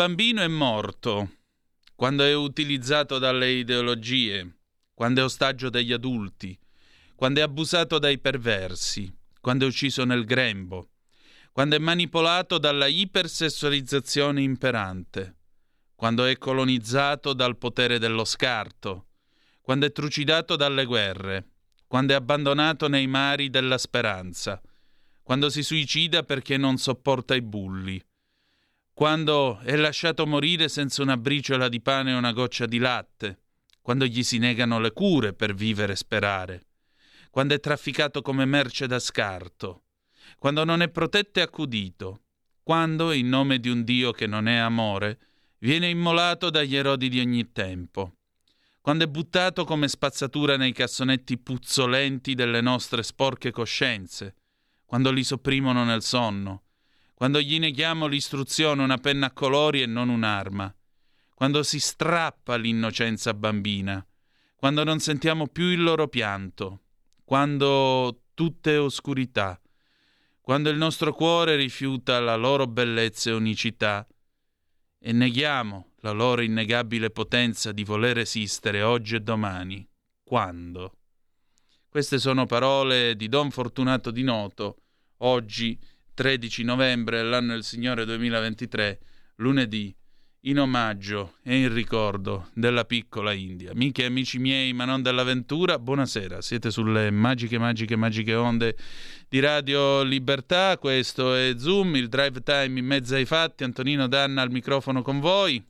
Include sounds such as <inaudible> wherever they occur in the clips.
Bambino è morto quando è utilizzato dalle ideologie, quando è ostaggio degli adulti, quando è abusato dai perversi, quando è ucciso nel grembo, quando è manipolato dalla ipersessualizzazione imperante, quando è colonizzato dal potere dello scarto, quando è trucidato dalle guerre, quando è abbandonato nei mari della speranza, quando si suicida perché non sopporta i bulli, quando è lasciato morire senza una briciola di pane e una goccia di latte, quando gli si negano le cure per vivere e sperare, quando è trafficato come merce da scarto, quando non è protetto e accudito, quando, in nome di un Dio che non è amore, viene immolato dagli erodi di ogni tempo, quando è buttato come spazzatura nei cassonetti puzzolenti delle nostre sporche coscienze, quando li sopprimono nel sonno, quando gli neghiamo l'istruzione, una penna a colori e non un'arma, quando si strappa l'innocenza bambina, quando non sentiamo più il loro pianto, quando tutto è oscurità, quando il nostro cuore rifiuta la loro bellezza e unicità. E neghiamo la loro innegabile potenza di voler esistere oggi e domani. Quando? Queste sono parole di Don Fortunato di Noto, oggi 13 novembre dell'anno del Signore 2023, lunedì, in omaggio e in ricordo della piccola India. Amiche e amici miei, ma non dell'avventura, buonasera. Siete sulle magiche, magiche, magiche onde di Radio Libertà. Questo è Zoom, il drive time in mezzo ai fatti. Antonino Danna al microfono con voi.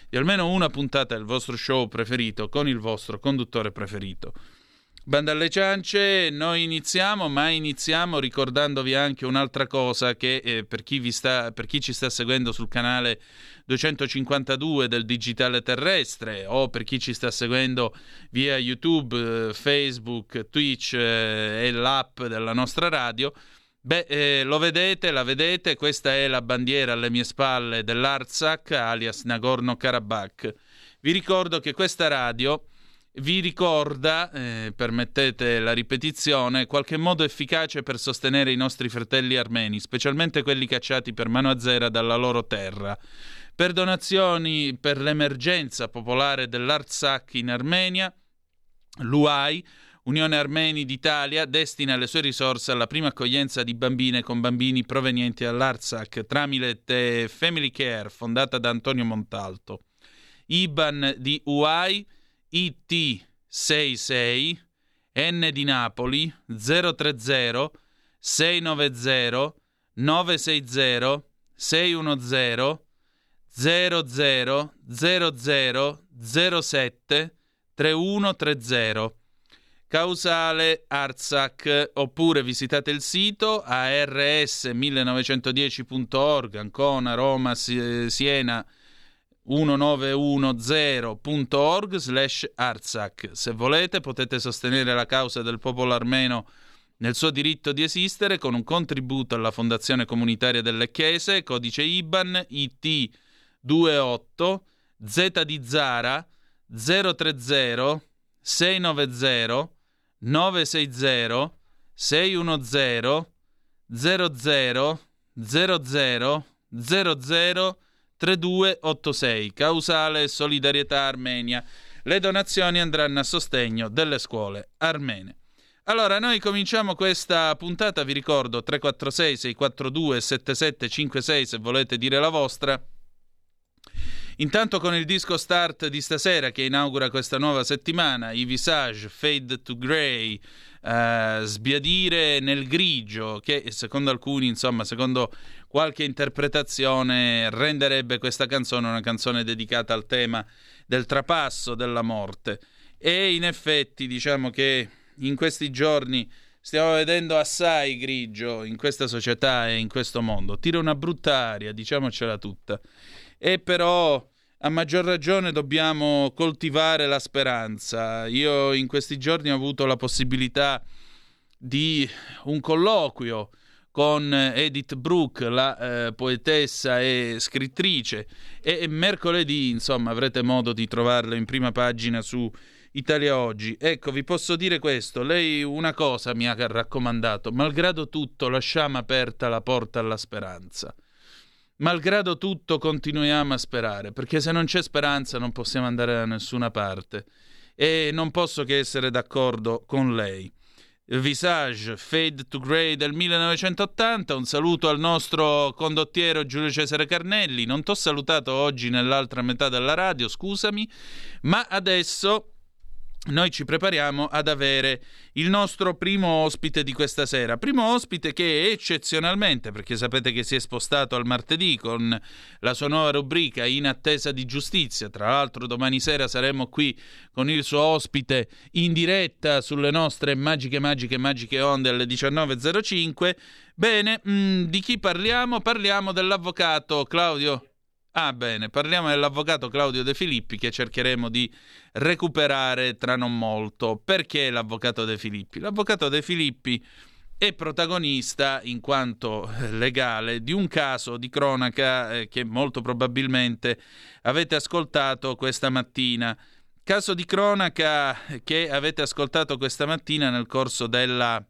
di almeno una puntata del vostro show preferito con il vostro conduttore preferito. Banda alle ciance, noi iniziamo, ma iniziamo ricordandovi anche un'altra cosa che eh, per, chi sta, per, chi ci sta seguendo sul canale 252 del Digitale Terrestre o per chi ci sta seguendo via YouTube, eh, Facebook, Twitch eh, e l'app della nostra radio, Beh, eh, lo vedete, la vedete, questa è la bandiera alle mie spalle dell'Artsakh, alias Nagorno-Karabakh. Vi ricordo che questa radio vi ricorda, eh, permettete la ripetizione, qualche modo efficace per sostenere i nostri fratelli armeni, specialmente quelli cacciati per mano a zero dalla loro terra. Per donazioni per l'emergenza popolare dell'Artsakh in Armenia, l'UAI Unione Armeni d'Italia destina le sue risorse alla prima accoglienza di bambine con bambini provenienti dall'Artsakh tramite Family Care fondata da Antonio Montalto. IBAN di UAI IT66 N di Napoli 030 690 960 610 00 00 07 3130 causale Artsakh oppure visitate il sito ars1910.org Ancona, Roma, Siena 1910.org slash Artsakh. Se volete potete sostenere la causa del popolo armeno nel suo diritto di esistere con un contributo alla Fondazione Comunitaria delle Chiese, codice IBAN IT 28 Z di Zara 030 690 960 610 00 00 00 3286 causale solidarietà armenia. Le donazioni andranno a sostegno delle scuole armene. Allora noi cominciamo questa puntata vi ricordo 346 642 7756 se volete dire la vostra Intanto con il disco start di stasera che inaugura questa nuova settimana, i Visage Fade to Grey, uh, sbiadire nel grigio, che secondo alcuni, insomma, secondo qualche interpretazione, renderebbe questa canzone una canzone dedicata al tema del trapasso della morte. E in effetti diciamo che in questi giorni stiamo vedendo assai grigio in questa società e in questo mondo. Tira una brutta aria, diciamocela tutta. E però a maggior ragione dobbiamo coltivare la speranza. Io in questi giorni ho avuto la possibilità di un colloquio con Edith Brooke, la eh, poetessa e scrittrice, e mercoledì, insomma, avrete modo di trovarlo in prima pagina su Italia Oggi. Ecco, vi posso dire questo, lei una cosa mi ha raccomandato, malgrado tutto lasciamo aperta la porta alla speranza. Malgrado tutto continuiamo a sperare, perché se non c'è speranza non possiamo andare da nessuna parte. E non posso che essere d'accordo con lei. Visage Fade to Grey del 1980. Un saluto al nostro condottiero Giulio Cesare Carnelli. Non t'ho salutato oggi nell'altra metà della radio, scusami, ma adesso noi ci prepariamo ad avere il nostro primo ospite di questa sera. Primo ospite che eccezionalmente, perché sapete che si è spostato al martedì con la sua nuova rubrica In attesa di giustizia. Tra l'altro domani sera saremo qui con il suo ospite in diretta sulle nostre magiche, magiche, magiche onde alle 19.05. Bene, mh, mm, di chi parliamo? Parliamo dell'avvocato Claudio Ah bene, parliamo dell'avvocato Claudio De Filippi che cercheremo di recuperare tra non molto. Perché l'avvocato De Filippi? L'avvocato De Filippi è protagonista, in quanto legale, di un caso di cronaca eh, che molto probabilmente avete ascoltato questa mattina. Caso di cronaca che avete ascoltato questa mattina nel corso della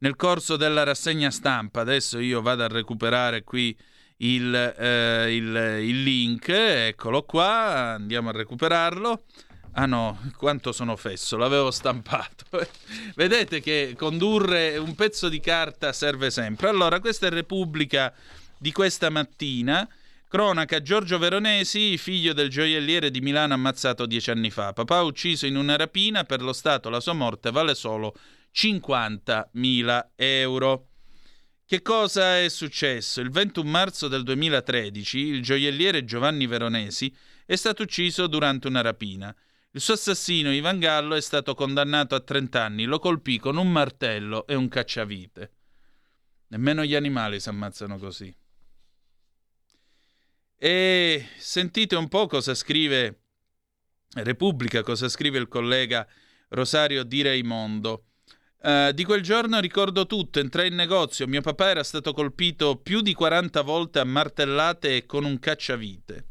nel corso della rassegna stampa. Adesso io vado a recuperare qui il, eh, il, il link, eccolo qua, andiamo a recuperarlo. Ah no, quanto sono fesso, l'avevo stampato. <laughs> Vedete che condurre un pezzo di carta serve sempre. Allora, questa è Repubblica di questa mattina. Cronaca Giorgio Veronesi, figlio del gioielliere di Milano ammazzato dieci anni fa. Papà ucciso in una rapina, per lo Stato la sua morte vale solo 50.000 euro. Che cosa è successo? Il 21 marzo del 2013 il gioielliere Giovanni Veronesi è stato ucciso durante una rapina. Il suo assassino Ivan Gallo è stato condannato a 30 anni, lo colpì con un martello e un cacciavite. Nemmeno gli animali si ammazzano così. E sentite un po' cosa scrive Repubblica, cosa scrive il collega Rosario Di Raimondo. Uh, di quel giorno ricordo tutto, entrai in negozio, mio papà era stato colpito più di 40 volte a martellate e con un cacciavite.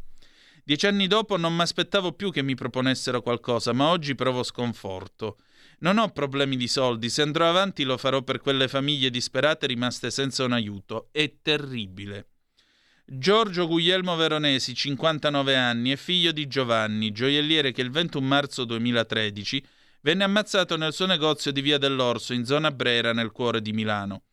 Dieci anni dopo non mi aspettavo più che mi proponessero qualcosa, ma oggi provo sconforto. Non ho problemi di soldi, se andrò avanti lo farò per quelle famiglie disperate rimaste senza un aiuto. È terribile. Giorgio Guglielmo Veronesi, 59 anni, è figlio di Giovanni, gioielliere che il 21 marzo 2013 venne ammazzato nel suo negozio di Via dell'Orso, in zona Brera, nel cuore di Milano.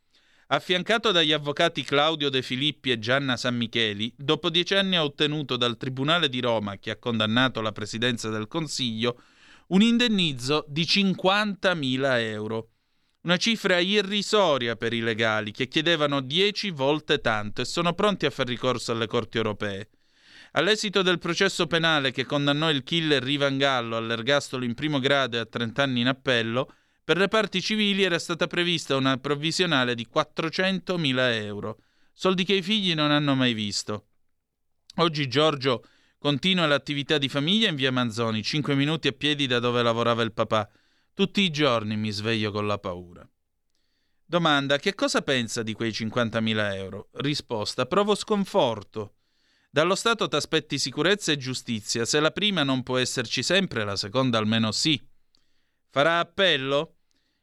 Affiancato dagli avvocati Claudio De Filippi e Gianna San Micheli, dopo dieci anni ha ottenuto dal Tribunale di Roma, che ha condannato la Presidenza del Consiglio, un indennizzo di 50.000 euro. Una cifra irrisoria per i legali, che chiedevano dieci volte tanto e sono pronti a far ricorso alle corti europee. All'esito del processo penale che condannò il killer Ivan Gallo all'ergastolo in primo grado e a 30 anni in appello, per le parti civili era stata prevista una provvisionale di 400.000 euro, soldi che i figli non hanno mai visto. Oggi Giorgio continua l'attività di famiglia in via Manzoni, 5 minuti a piedi da dove lavorava il papà. Tutti i giorni mi sveglio con la paura. Domanda: che cosa pensa di quei 50.000 euro? Risposta: provo sconforto. Dallo Stato ti aspetti sicurezza e giustizia. Se la prima non può esserci sempre, la seconda almeno sì. Farà appello?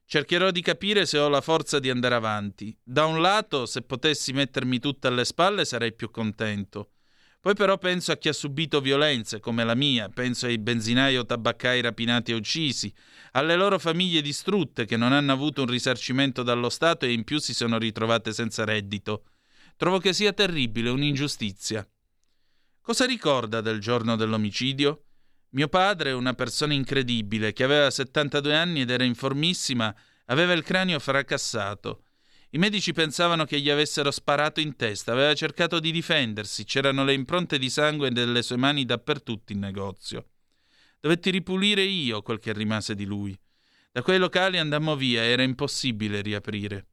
Cercherò di capire se ho la forza di andare avanti. Da un lato, se potessi mettermi tutta alle spalle, sarei più contento. Poi però penso a chi ha subito violenze come la mia, penso ai benzinai o tabaccai rapinati e uccisi, alle loro famiglie distrutte che non hanno avuto un risarcimento dallo Stato e in più si sono ritrovate senza reddito. Trovo che sia terribile, un'ingiustizia. Cosa ricorda del giorno dell'omicidio? Mio padre, una persona incredibile, che aveva 72 anni ed era informissima, aveva il cranio fracassato. I medici pensavano che gli avessero sparato in testa, aveva cercato di difendersi, c'erano le impronte di sangue delle sue mani dappertutto in negozio. Dovetti ripulire io quel che rimase di lui. Da quei locali andammo via, era impossibile riaprire.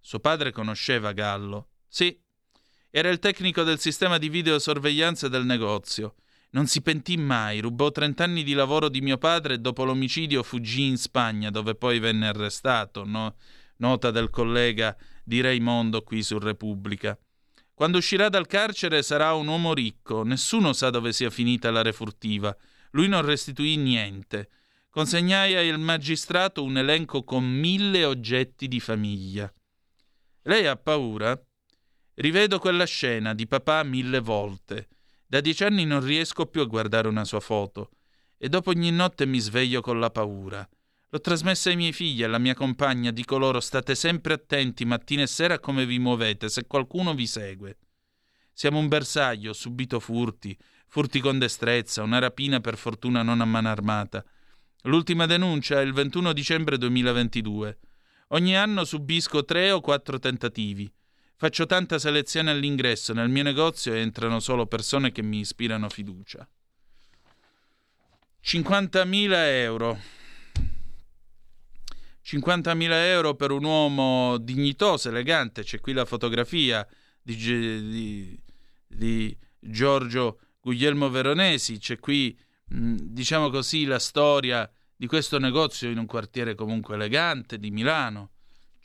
Suo padre conosceva Gallo. Sì, era il tecnico del sistema di videosorveglianza del negozio. Non si pentì mai, rubò trent'anni di lavoro di mio padre e dopo l'omicidio fuggì in Spagna, dove poi venne arrestato. No? Nota del collega di Raimondo qui su Repubblica. Quando uscirà dal carcere sarà un uomo ricco, nessuno sa dove sia finita la refurtiva. Lui non restituì niente. Consegnai al magistrato un elenco con mille oggetti di famiglia. Lei ha paura? Rivedo quella scena di papà mille volte. Da dieci anni non riesco più a guardare una sua foto e dopo ogni notte mi sveglio con la paura. L'ho trasmessa ai miei figli e alla mia compagna, dico loro state sempre attenti mattina e sera a come vi muovete, se qualcuno vi segue. Siamo un bersaglio, subito furti, furti con destrezza, una rapina per fortuna non a mano armata. L'ultima denuncia è il 21 dicembre 2022. Ogni anno subisco tre o quattro tentativi. Faccio tanta selezione all'ingresso, nel mio negozio entrano solo persone che mi ispirano fiducia. 50.000 euro. 50.000 euro per un uomo dignitoso, elegante. C'è qui la fotografia di, di, di Giorgio Guglielmo Veronesi. C'è qui, diciamo così, la storia di questo negozio in un quartiere comunque elegante di Milano.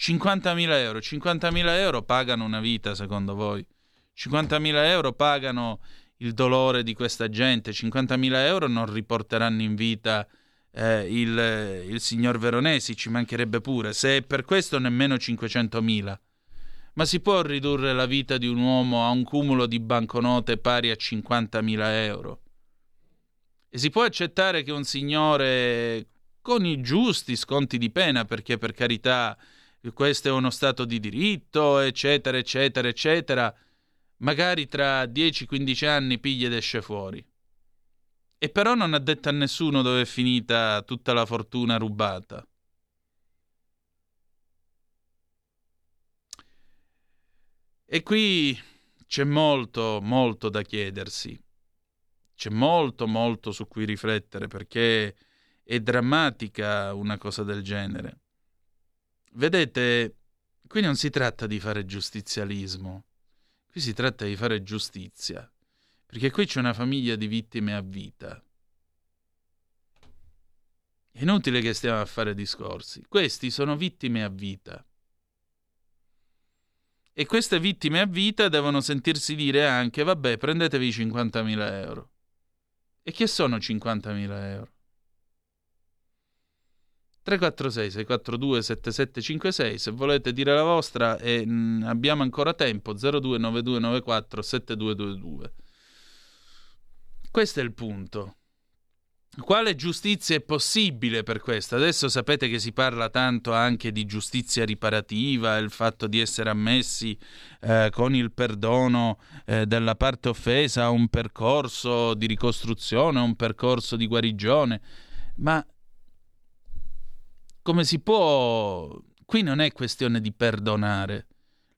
50.000 euro. 50.000 euro pagano una vita, secondo voi? 50.000 euro pagano il dolore di questa gente. 50.000 euro non riporteranno in vita eh, il, il, signor Veronesi, ci mancherebbe pure. Se è per questo nemmeno 500.000. Ma si può ridurre la vita di un uomo a un cumulo di banconote pari a 50.000 euro? E si può accettare che un signore con i giusti sconti di pena, perché per carità questo è uno Stato di diritto, eccetera, eccetera, eccetera, magari tra 10-15 anni piglia ed esce fuori. E però non ha detto a nessuno dove è finita tutta la fortuna rubata. E qui c'è molto, molto da chiedersi. C'è molto, molto su cui riflettere perché è drammatica una cosa del genere. Vedete, qui non si tratta di fare giustizialismo, qui si tratta di fare giustizia, perché qui c'è una famiglia di vittime a vita. È inutile che stiamo a fare discorsi. Questi sono vittime a vita. E queste vittime a vita devono sentirsi dire anche, vabbè, prendetevi 50.000 euro. E che sono 50.000 euro? 346 642 7756 se volete dire la vostra e mh, mm, abbiamo ancora tempo 029294 7222 questo è il punto. Quale giustizia è possibile per questo? Adesso sapete che si parla tanto anche di giustizia riparativa, il fatto di essere ammessi eh, con il perdono eh, della parte offesa a un percorso di ricostruzione, a un percorso di guarigione, ma come si può... Qui non è questione di perdonare.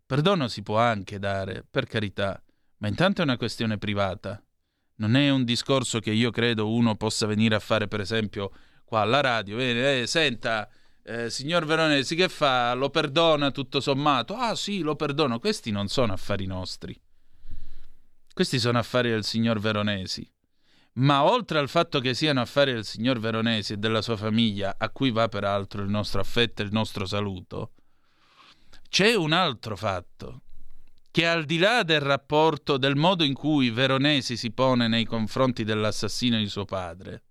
Perdono si può anche dare, per carità, ma intanto è una questione privata. Non è un discorso che io credo uno possa venire a fare, per esempio, qua alla radio. Eh, senta, eh, signor Veronesi, che fa? Lo perdona tutto sommato? Ah sì, lo perdono. Questi non sono affari nostri. Questi sono affari del signor Veronesi. Ma oltre al fatto che siano affari del signor Veronesi e della sua famiglia, a cui va peraltro il nostro affetto e il nostro saluto, c'è un altro fatto, che al di là del rapporto, del modo in cui Veronesi si pone nei confronti dell'assassino di suo padre,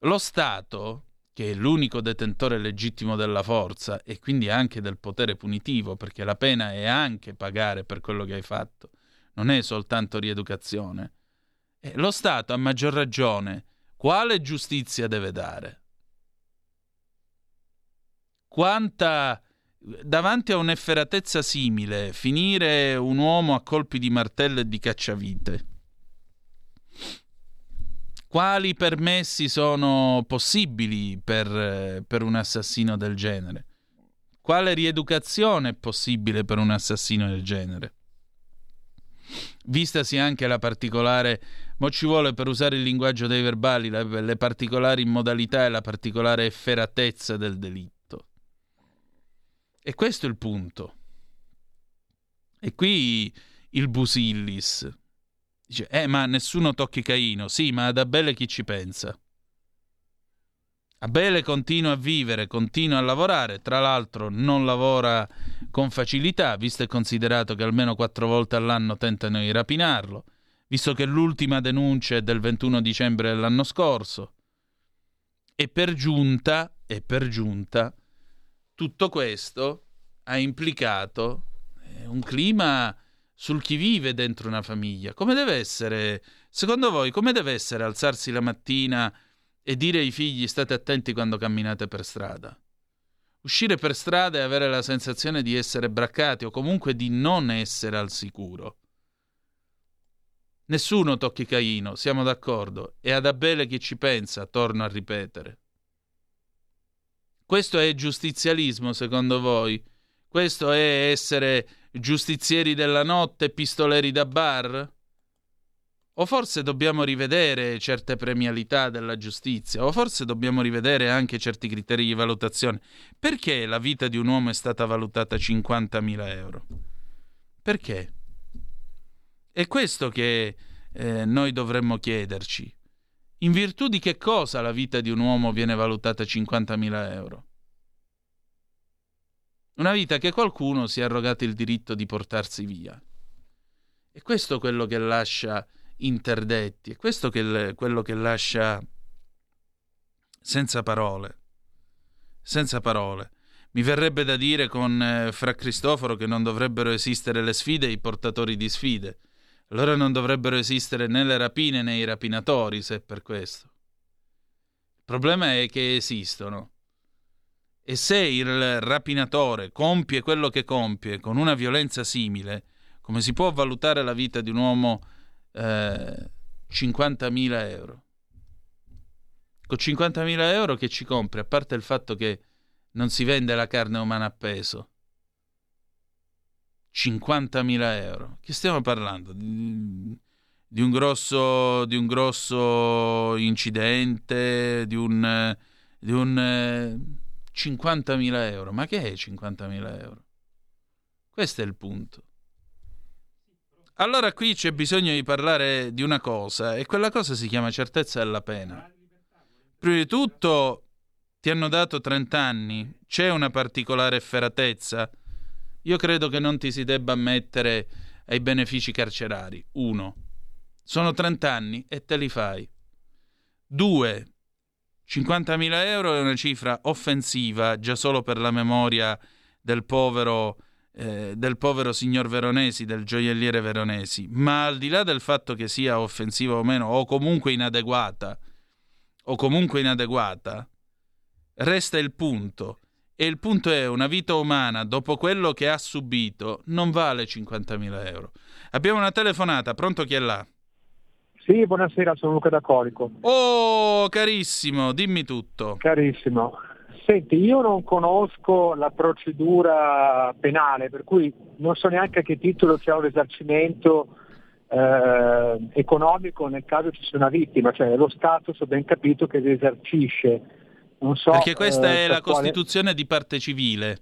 lo Stato, che è l'unico detentore legittimo della forza e quindi anche del potere punitivo, perché la pena è anche pagare per quello che hai fatto, non è soltanto rieducazione, eh, lo Stato, a maggior ragione, quale giustizia deve dare? Quanta davanti a un'efferatezza simile, finire un uomo a colpi di martello e di cacciavite. Quali permessi sono possibili per, per un assassino del genere? Quale rieducazione è possibile per un assassino del genere? Vistasi anche la particolare Mo ci vuole per usare il linguaggio dei verbali le, le particolari modalità e la particolare efferatezza del delitto. E questo è il punto. E qui il Busillis dice: Eh, ma nessuno tocchi Caino. Sì, ma ad Abele chi ci pensa? Abele continua a vivere, continua a lavorare, tra l'altro non lavora con facilità, visto e considerato che almeno quattro volte all'anno tentano di rapinarlo visto che l'ultima denuncia è del 21 dicembre dell'anno scorso. E per giunta, e per giunta, tutto questo ha implicato eh, un clima sul chi vive dentro una famiglia. Come deve essere, secondo voi, come deve essere alzarsi la mattina e dire ai figli state attenti quando camminate per strada? Uscire per strada e avere la sensazione di essere braccati o comunque di non essere al sicuro. Nessuno tocchi Caino, siamo d'accordo, e ad Abele chi ci pensa, torno a ripetere. Questo è giustizialismo, secondo voi? Questo è essere giustizieri della notte, pistoleri da bar? O forse dobbiamo rivedere certe premialità della giustizia, o forse dobbiamo rivedere anche certi criteri di valutazione. Perché la vita di un uomo è stata valutata a 50.000 euro? Perché? È questo che eh, noi dovremmo chiederci. In virtù di che cosa la vita di un uomo viene valutata a 50.000 euro? Una vita che qualcuno si è arrogato il diritto di portarsi via. E questo è quello che lascia interdetti, è questo che, quello che lascia senza parole. Senza parole. Mi verrebbe da dire con eh, Fra Cristoforo che non dovrebbero esistere le sfide e i portatori di sfide, allora non dovrebbero esistere né le rapine né i rapinatori, se per questo. Il problema è che esistono. E se il rapinatore compie quello che compie con una violenza simile, come si può valutare la vita di un uomo eh, 50.000 euro? Con 50.000 euro che ci compri, a parte il fatto che non si vende la carne umana a peso, 50.000 euro. Che stiamo parlando? Di, di, un, grosso, di un grosso incidente, di un, di un 50.000 euro. Ma che è 50.000 euro? Questo è il punto. Allora qui c'è bisogno di parlare di una cosa e quella cosa si chiama certezza della pena. Prima di tutto ti hanno dato 30 anni, c'è una particolare efferatezza? Io credo che non ti si debba ammettere ai benefici carcerari. Uno, sono 30 anni e te li fai. Due, 50.000 euro è una cifra offensiva già solo per la memoria del povero, eh, del povero signor Veronesi, del gioielliere Veronesi, ma al di là del fatto che sia offensiva o meno, o comunque inadeguata, o comunque inadeguata, resta il punto. E il punto è una vita umana, dopo quello che ha subito, non vale 50.000 euro. Abbiamo una telefonata, pronto chi è là? Sì, buonasera, sono Luca da Colico. Oh, carissimo, dimmi tutto. Carissimo. Senti, io non conosco la procedura penale, per cui non so neanche a che titolo c'è un risarcimento eh, economico nel caso ci sia una vittima, cioè lo Stato, so ben capito, che risarcisce So, Perché questa eh, è la quale... Costituzione di parte civile.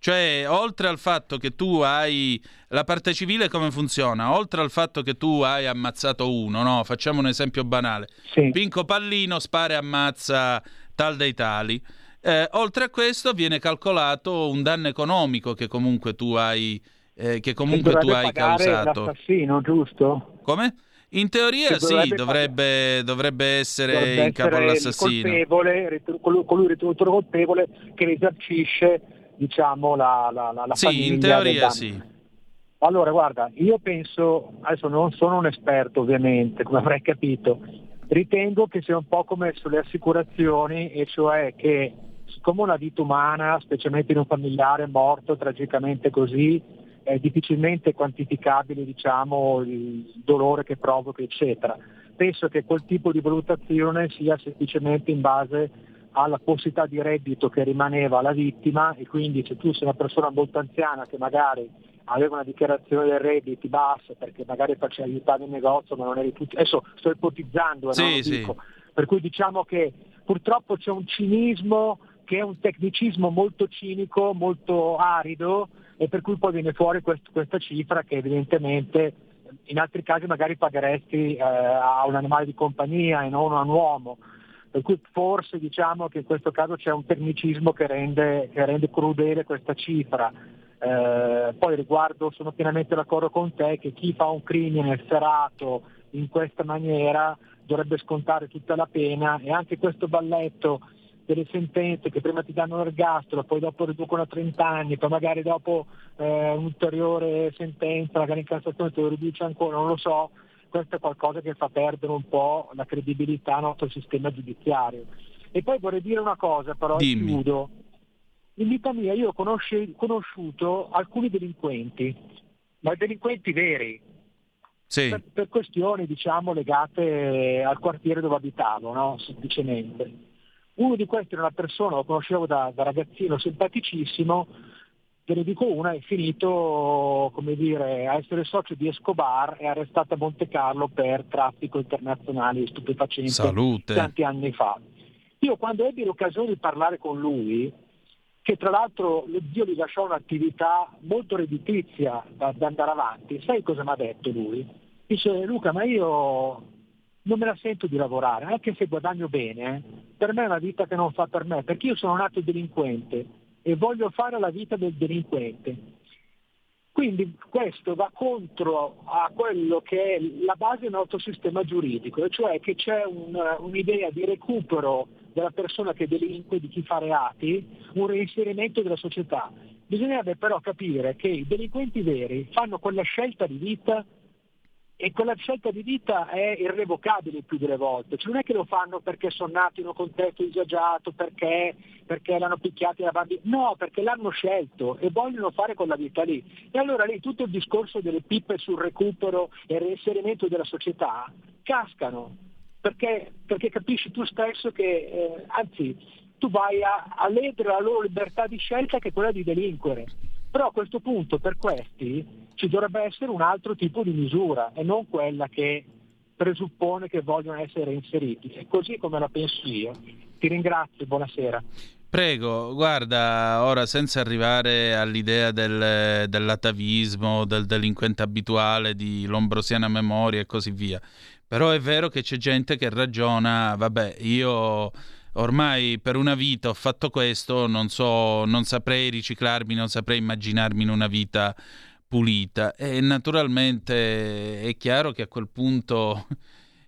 Cioè, oltre al fatto che tu hai la parte civile come funziona? Oltre al fatto che tu hai ammazzato uno, no? Facciamo un esempio banale. Sì. Pinco Pallino spara e ammazza tal dei tali. Eh, oltre a questo viene calcolato un danno economico che comunque tu hai, eh, che comunque tu hai causato. L'assassino, giusto? Come? In teoria sì, dovrebbe, dovrebbe, essere dovrebbe in capo all'assassino. Colpevole, colui ritenuto colpevole che risarcisce diciamo, la, la, la, la sì, in teoria sì. Allora, guarda, io penso, adesso non sono un esperto ovviamente, come avrai capito, ritengo che sia un po' come sulle assicurazioni, e cioè che siccome una vita umana, specialmente in un familiare morto tragicamente così, è difficilmente quantificabile diciamo, il dolore che provoca, eccetera. Penso che quel tipo di valutazione sia semplicemente in base alla possibilità di reddito che rimaneva alla vittima e quindi se tu sei una persona molto anziana che magari aveva una dichiarazione dei redditi bassa perché magari faceva aiutare il negozio ma non eri tutto, adesso sto ipotizzando, sì, no? sì. per cui diciamo che purtroppo c'è un cinismo che è un tecnicismo molto cinico, molto arido e per cui poi viene fuori quest- questa cifra che evidentemente in altri casi magari pagheresti eh, a un animale di compagnia e non a un uomo. Per cui forse diciamo che in questo caso c'è un tecnicismo che rende, che rende crudele questa cifra. Eh, poi riguardo, sono pienamente d'accordo con te che chi fa un crimine serrato in questa maniera dovrebbe scontare tutta la pena e anche questo balletto delle sentenze che prima ti danno l'ergastolo, poi dopo riducono a 30 anni, poi magari dopo eh, un'ulteriore sentenza, magari in Cassazione te lo riduce ancora, non lo so, questo è qualcosa che fa perdere un po' la credibilità al nostro sistema giudiziario. E poi vorrei dire una cosa, però Dimmi. chiudo. In vita mia io ho conosci- conosciuto alcuni delinquenti, ma delinquenti veri, sì. per, per, questioni diciamo, legate al quartiere dove abitavo, no? semplicemente. Uno di questi era una persona, lo conoscevo da, da ragazzino, simpaticissimo, te ne dico una, è finito come dire, a essere socio di Escobar e arrestato a Monte Carlo per traffico internazionale di stupefacenti Salute. tanti anni fa. Io quando ebbi l'occasione di parlare con lui, che tra l'altro lo zio gli lasciò un'attività molto redditizia da, da andare avanti, sai cosa mi ha detto lui? Dice Luca, ma io non me la sento di lavorare, anche se guadagno bene, eh. per me è una vita che non fa per me, perché io sono nato delinquente e voglio fare la vita del delinquente. Quindi questo va contro a quello che è la base del nostro sistema giuridico, cioè che c'è un, un'idea di recupero della persona che delinque, di chi fa reati, un reinserimento della società. Bisognerebbe però capire che i delinquenti veri fanno quella scelta di vita e quella scelta di vita è irrevocabile più delle volte, cioè non è che lo fanno perché sono nati in un contesto disagiato, perché, perché l'hanno picchiati da bambini, no, perché l'hanno scelto e vogliono fare quella vita lì. E allora lì tutto il discorso delle pippe sul recupero e il reinserimento della società cascano, perché, perché capisci tu stesso che, eh, anzi, tu vai a, a ledere la loro libertà di scelta che è quella di delinquere. Però a questo punto per questi ci dovrebbe essere un altro tipo di misura e non quella che presuppone che vogliono essere inseriti. È così come la penso io. Ti ringrazio, buonasera. Prego, guarda, ora senza arrivare all'idea del, dell'atavismo, del delinquente abituale, di lombrosiana memoria e così via, Però è vero che c'è gente che ragiona, vabbè, io ormai per una vita ho fatto questo, non so, non saprei riciclarmi, non saprei immaginarmi in una vita pulita. E naturalmente è chiaro che a quel punto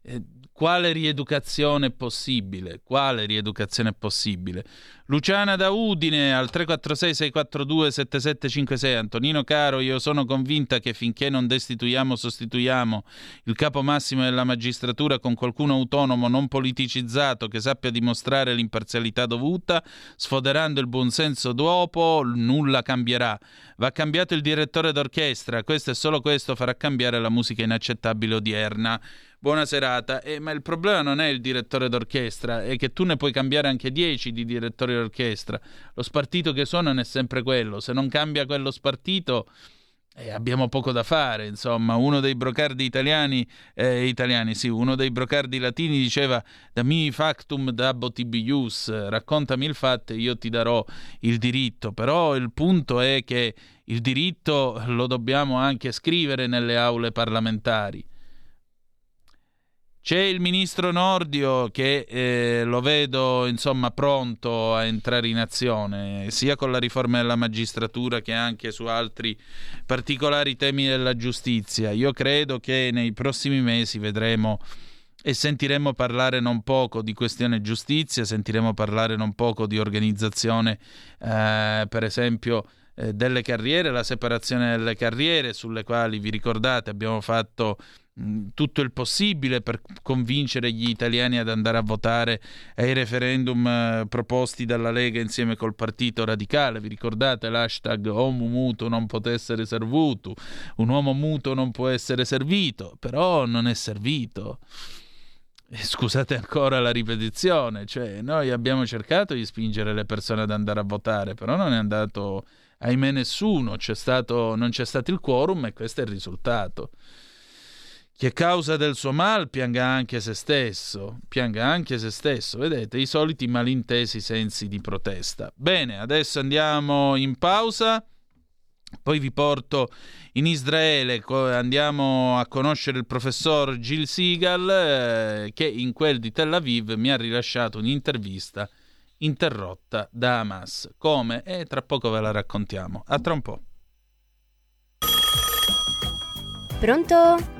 eh, quale rieducazione è possibile? Quale rieducazione è possibile? Luciana da Udine al 346-642-7756. Antonino caro, io sono convinta che finché non destituiamo, sostituiamo il capo massimo della magistratura con qualcuno autonomo, non politicizzato, che sappia dimostrare l'imparzialità dovuta, sfoderando il buonsenso dopo, nulla cambierà. Va cambiato il direttore d'orchestra, questo e solo questo farà cambiare la musica inaccettabile odierna buona serata. Eh, ma il problema non è il direttore d'orchestra, è che tu ne puoi cambiare anche 10 di direttori d'orchestra. Lo spartito che suonano è sempre quello. Se non cambia quello spartito, eh, abbiamo poco da fare. Insomma, uno dei brocardi italiani, eh, italiani, sì, uno dei brocardi latini diceva: Da mi factum dabo tibius, raccontami il fatto e io ti darò il diritto. Però il punto è che il diritto lo dobbiamo anche scrivere nelle aule parlamentari. C'è il ministro Nordio che eh, lo vedo insomma pronto a entrare in azione, sia con la riforma della magistratura che anche su altri particolari temi della giustizia. Io credo che nei prossimi mesi vedremo e sentiremo parlare non poco di questione giustizia, sentiremo parlare non poco di organizzazione, eh, per esempio eh, delle carriere, la separazione delle carriere, sulle quali vi ricordate abbiamo fatto tutto il possibile per convincere gli italiani ad andare a votare ai referendum eh, proposti dalla Lega insieme col Partito Radicale. Vi ricordate l'hashtag Homo muto non può essere servuto? Un uomo muto non può essere servito, però non è servito. Scusate ancora la ripetizione, cioè noi abbiamo cercato di spingere le persone ad andare a votare, però non è andato, ahimè, nessuno, c'è stato, non c'è stato il quorum e questo è il risultato. Chi è causa del suo mal pianga anche se stesso, pianga anche se stesso, vedete, i soliti malintesi sensi di protesta. Bene, adesso andiamo in pausa, poi vi porto in Israele, andiamo a conoscere il professor Gil Sigal eh, che in quel di Tel Aviv mi ha rilasciato un'intervista interrotta da Hamas. Come? E tra poco ve la raccontiamo. A tra un po'. Pronto?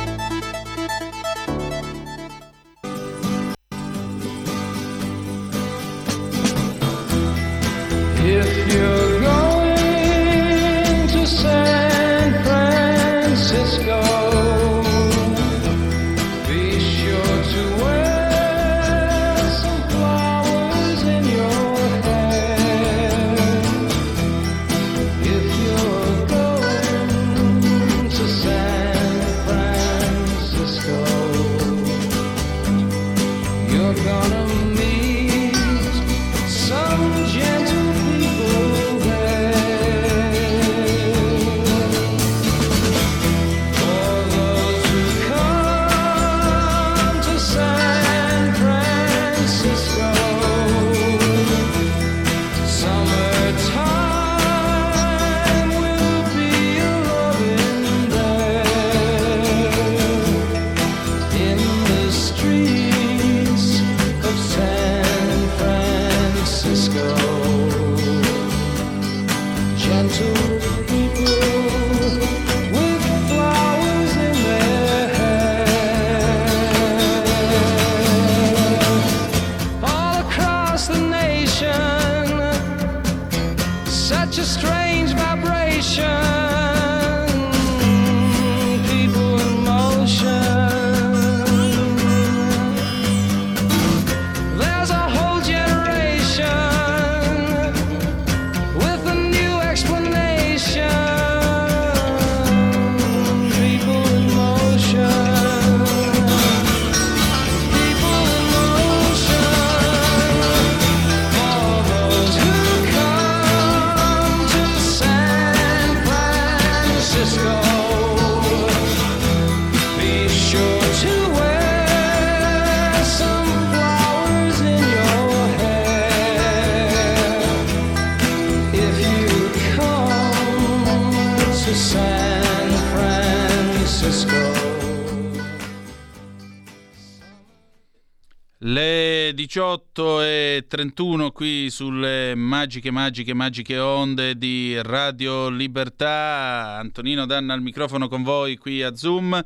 18 e 31 qui sulle magiche, magiche, magiche onde di Radio Libertà. Antonino Danna al microfono con voi qui a Zoom.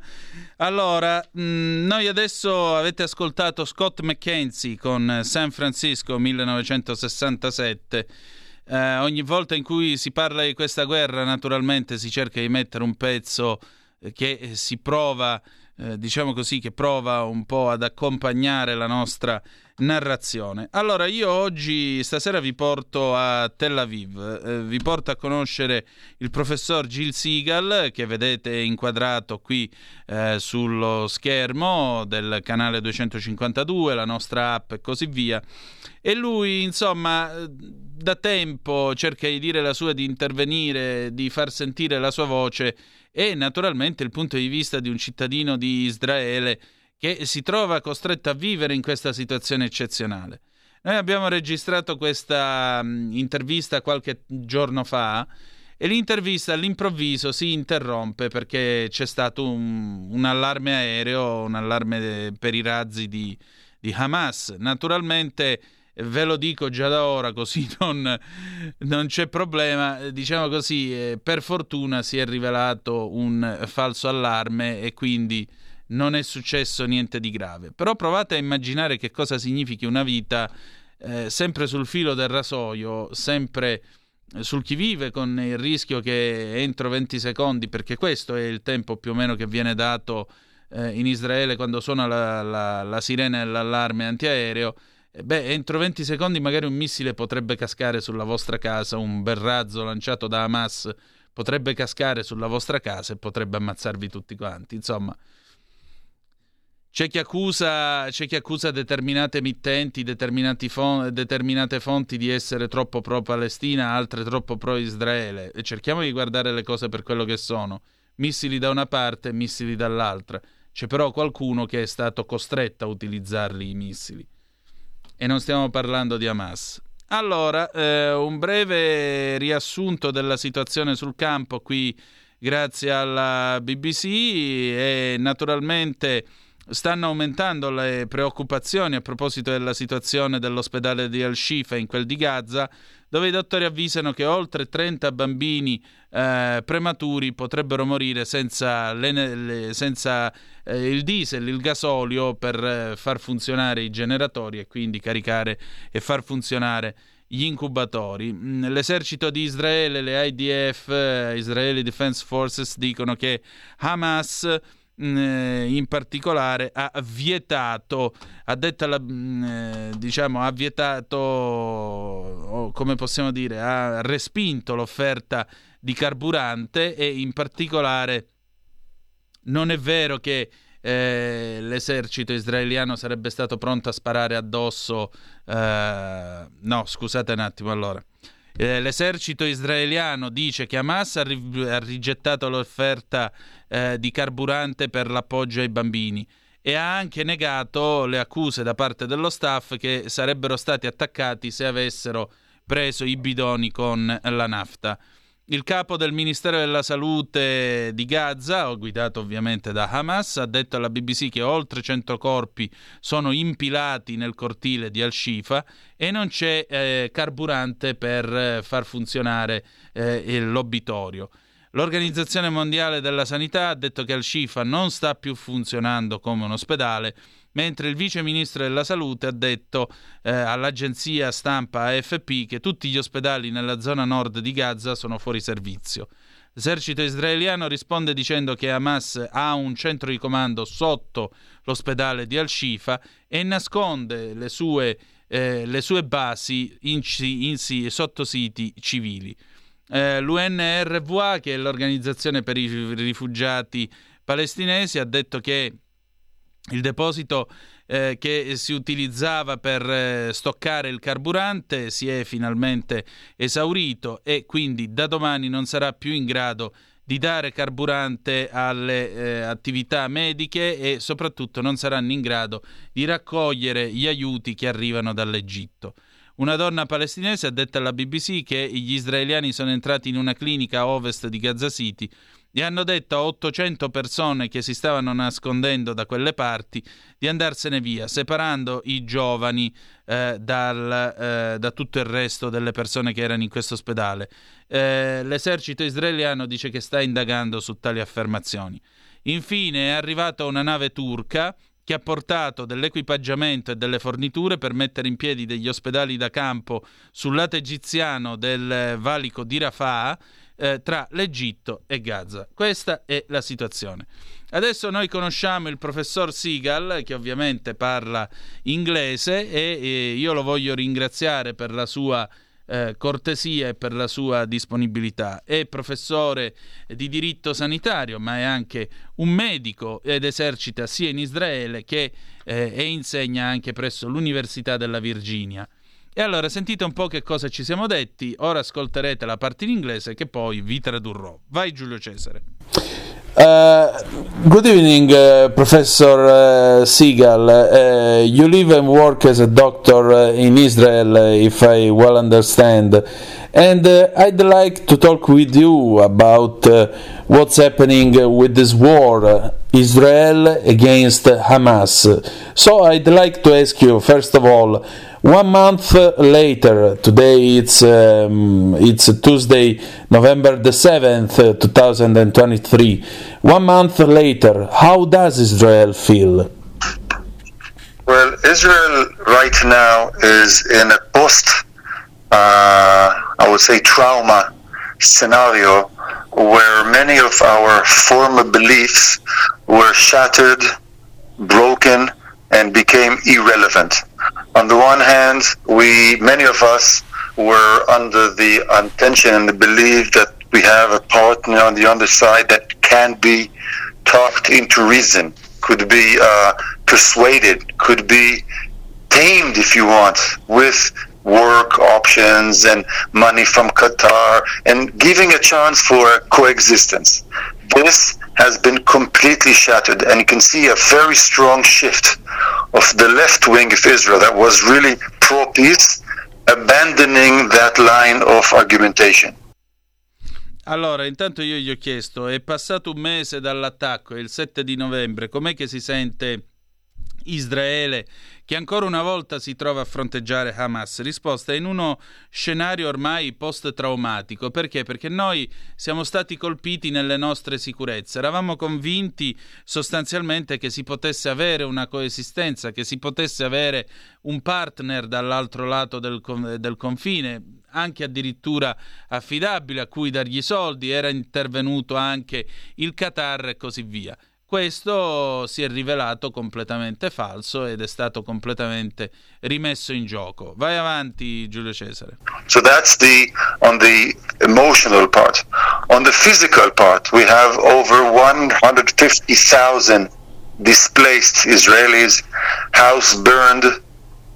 Allora, mh, noi adesso avete ascoltato Scott McKenzie con San Francisco 1967. Eh, ogni volta in cui si parla di questa guerra, naturalmente si cerca di mettere un pezzo eh, che si prova eh, diciamo così, che prova un po' ad accompagnare la nostra narrazione. Allora, io oggi, stasera vi porto a Tel Aviv, eh, vi porto a conoscere il professor Gil Seagal, che vedete inquadrato qui eh, sullo schermo del canale 252, la nostra app e così via. E lui, insomma, da tempo cerca di dire la sua, di intervenire, di far sentire la sua voce e naturalmente il punto di vista di un cittadino di Israele che si trova costretto a vivere in questa situazione eccezionale. Noi abbiamo registrato questa mh, intervista qualche giorno fa e l'intervista all'improvviso si interrompe perché c'è stato un, un allarme aereo, un allarme per i razzi di, di Hamas. Naturalmente ve lo dico già da ora così <laughs> non, non c'è problema, diciamo così, eh, per fortuna si è rivelato un falso allarme e quindi non è successo niente di grave. Però provate a immaginare che cosa significhi una vita eh, sempre sul filo del rasoio, sempre sul chi vive con il rischio che entro 20 secondi, perché questo è il tempo più o meno che viene dato eh, in Israele quando suona la, la, la sirena e l'allarme antiaereo, eh, Beh, entro 20 secondi magari un missile potrebbe cascare sulla vostra casa, un bel razzo lanciato da Hamas potrebbe cascare sulla vostra casa e potrebbe ammazzarvi tutti quanti. Insomma, c'è chi accusa, c'è chi accusa determinate emittenti, fon- determinate fonti di essere troppo pro-Palestina, altre troppo pro-Israele. E cerchiamo di guardare le cose per quello che sono. Missili da una parte, missili dall'altra. C'è però qualcuno che è stato costretto a utilizzarli i missili e non stiamo parlando di Hamas. Allora, eh, un breve riassunto della situazione sul campo qui grazie alla BBC e naturalmente stanno aumentando le preoccupazioni a proposito della situazione dell'ospedale di Al-Shifa in quel di Gaza, dove i dottori avvisano che oltre 30 bambini eh, prematuri potrebbero morire senza, le, senza eh, il diesel, il gasolio per eh, far funzionare i generatori e quindi caricare e far funzionare gli incubatori. L'esercito di Israele, le IDF, eh, Israeli Defense Forces, dicono che Hamas in particolare ha vietato, ha detto la, diciamo, ha vietato, come possiamo dire, ha respinto l'offerta di carburante e in particolare non è vero che eh, l'esercito israeliano sarebbe stato pronto a sparare addosso. Eh, no, scusate un attimo allora. Eh, l'esercito israeliano dice che Hamas ha, ri- ha rigettato l'offerta eh, di carburante per l'appoggio ai bambini e ha anche negato le accuse da parte dello staff che sarebbero stati attaccati se avessero preso i bidoni con la nafta. Il capo del Ministero della Salute di Gaza, guidato ovviamente da Hamas, ha detto alla BBC che oltre 100 corpi sono impilati nel cortile di Al-Shifa e non c'è eh, carburante per eh, far funzionare eh, l'obitorio. L'Organizzazione Mondiale della Sanità ha detto che Al-Shifa non sta più funzionando come un ospedale, mentre il vice ministro della salute ha detto eh, all'agenzia stampa AFP che tutti gli ospedali nella zona nord di Gaza sono fuori servizio. L'esercito israeliano risponde dicendo che Hamas ha un centro di comando sotto l'ospedale di Al-Shifa e nasconde le sue, eh, le sue basi in, in, in, sotto siti civili. Eh, L'UNRWA, che è l'organizzazione per i rifugiati palestinesi, ha detto che il deposito eh, che si utilizzava per eh, stoccare il carburante si è finalmente esaurito e quindi da domani non sarà più in grado di dare carburante alle eh, attività mediche e soprattutto non saranno in grado di raccogliere gli aiuti che arrivano dall'Egitto. Una donna palestinese ha detto alla BBC che gli israeliani sono entrati in una clinica a ovest di Gaza City e hanno detto a 800 persone che si stavano nascondendo da quelle parti di andarsene via, separando i giovani eh, dal, eh, da tutto il resto delle persone che erano in questo ospedale. Eh, l'esercito israeliano dice che sta indagando su tali affermazioni. Infine è arrivata una nave turca che ha portato dell'equipaggiamento e delle forniture per mettere in piedi degli ospedali da campo sul lato egiziano del valico di Rafah eh, tra l'Egitto e Gaza. Questa è la situazione. Adesso noi conosciamo il professor Seagal, che ovviamente parla inglese e, e io lo voglio ringraziare per la sua eh, cortesia e per la sua disponibilità. È professore di diritto sanitario, ma è anche un medico ed esercita sia in Israele che eh, e insegna anche presso l'Università della Virginia. E allora sentite un po' che cosa ci siamo detti, ora ascolterete la parte in inglese che poi vi tradurrò. Vai Giulio Cesare. Uh, good evening, uh, Professor uh, Seagal. Uh, you live and work as a doctor uh, in Israel, uh, if I well understand. And uh, I'd like to talk with you about uh, what's happening with this war, uh, Israel against Hamas. So I'd like to ask you, first of all, one month later, today it's um, it's Tuesday, November the seventh, uh, two thousand and twenty-three. One month later, how does Israel feel? Well, Israel right now is in a post, uh, I would say, trauma scenario where many of our former beliefs were shattered, broken, and became irrelevant. On the one hand, we, many of us, were under the intention and the belief that we have a partner on the other side that can be talked into reason, could be uh, persuaded, could be tamed, if you want, with work options and money from Qatar and giving a chance for coexistence. This has been completely shattered, and you can see a very strong shift of the left wing of Israel that was really pro peace, abandoning that line of argumentation. Allora, intanto io gli ho chiesto, è passato un mese dall'attacco, il 7 di novembre, com'è che si sente Israele che ancora una volta si trova a fronteggiare Hamas? Risposta in uno scenario ormai post-traumatico. Perché? Perché noi siamo stati colpiti nelle nostre sicurezze. Eravamo convinti sostanzialmente che si potesse avere una coesistenza, che si potesse avere un partner dall'altro lato del, del confine, anche addirittura affidabile a cui dargli soldi, era intervenuto anche il Qatar e così via. Questo si è rivelato completamente falso ed è stato completamente rimesso in gioco. Vai avanti Giulio Cesare. So that's the on the emotional part. On the physical part, we have over 150,000 displaced Israelis, house burned,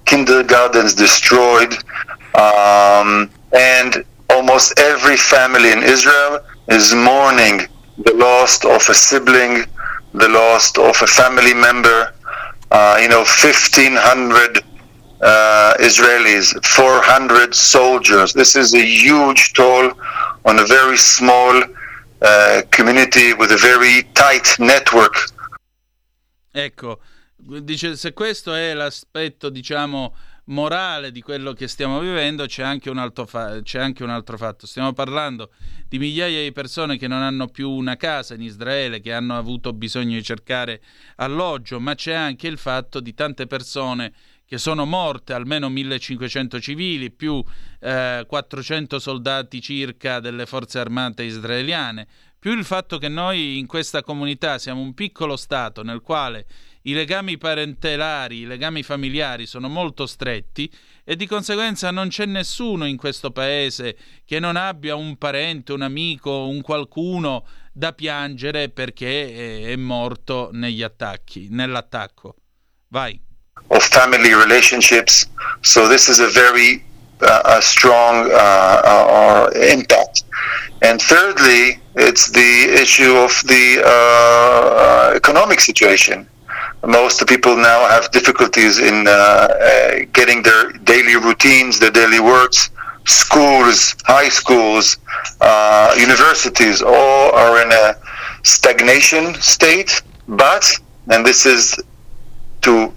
kindergartens destroyed, um, and almost every family in Israel is mourning the loss of a sibling, the loss of a family member. Uh, you know, 1,500 uh, Israelis, 400 soldiers. This is a huge toll on a very small uh, community with a very tight network. Ecco, dice, se questo è l'aspetto, diciamo, morale di quello che stiamo vivendo, c'è anche, un altro fa- c'è anche un altro fatto. Stiamo parlando di migliaia di persone che non hanno più una casa in Israele, che hanno avuto bisogno di cercare alloggio, ma c'è anche il fatto di tante persone che sono morte, almeno 1500 civili, più eh, 400 soldati circa delle forze armate israeliane, più il fatto che noi in questa comunità siamo un piccolo Stato nel quale i legami parentelari, i legami familiari sono molto stretti e di conseguenza non c'è nessuno in questo paese che non abbia un parente, un amico, un qualcuno da piangere perché è, morto negli attacchi, nell'attacco. Vai. of family relationships. So this is a very uh, a strong uh, uh, impact. And thirdly, it's the issue of the uh, economic situation. Most people now have difficulties in uh, uh, getting their daily routines, their daily works. Schools, high schools, uh, universities, all are in a stagnation state, but, and this is to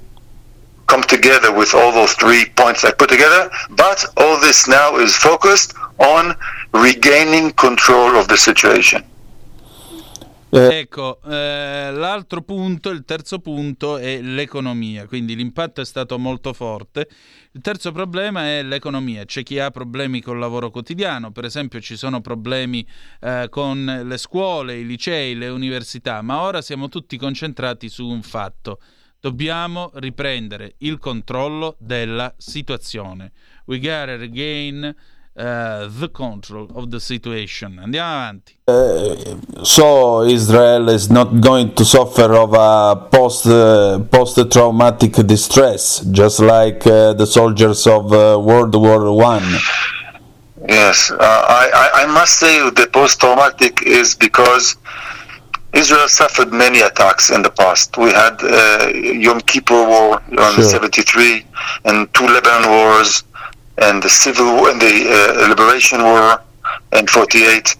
come together with all those three points I put together, but all this now is focused on regaining control of the situation. Ecco, eh, l'altro punto, il terzo punto è l'economia, quindi l'impatto è stato molto forte. Il terzo problema è l'economia, c'è chi ha problemi col lavoro quotidiano, per esempio ci sono problemi eh, con le scuole, i licei, le università, ma ora siamo tutti concentrati su un fatto. Dobbiamo riprendere il controllo della situazione. We gotta regain uh, the control of the situation. Andiamo avanti. Uh, so Israel is not going to suffer of a post uh, post traumatic distress, just like uh, the soldiers of uh, World War One. Yes, uh, I, I, I must say the post-traumatic is because Israel suffered many attacks in the past. We had uh, Yom Kippur War in Sure. 73 and two Lebanon wars and the civil war and the uh, liberation war in 48.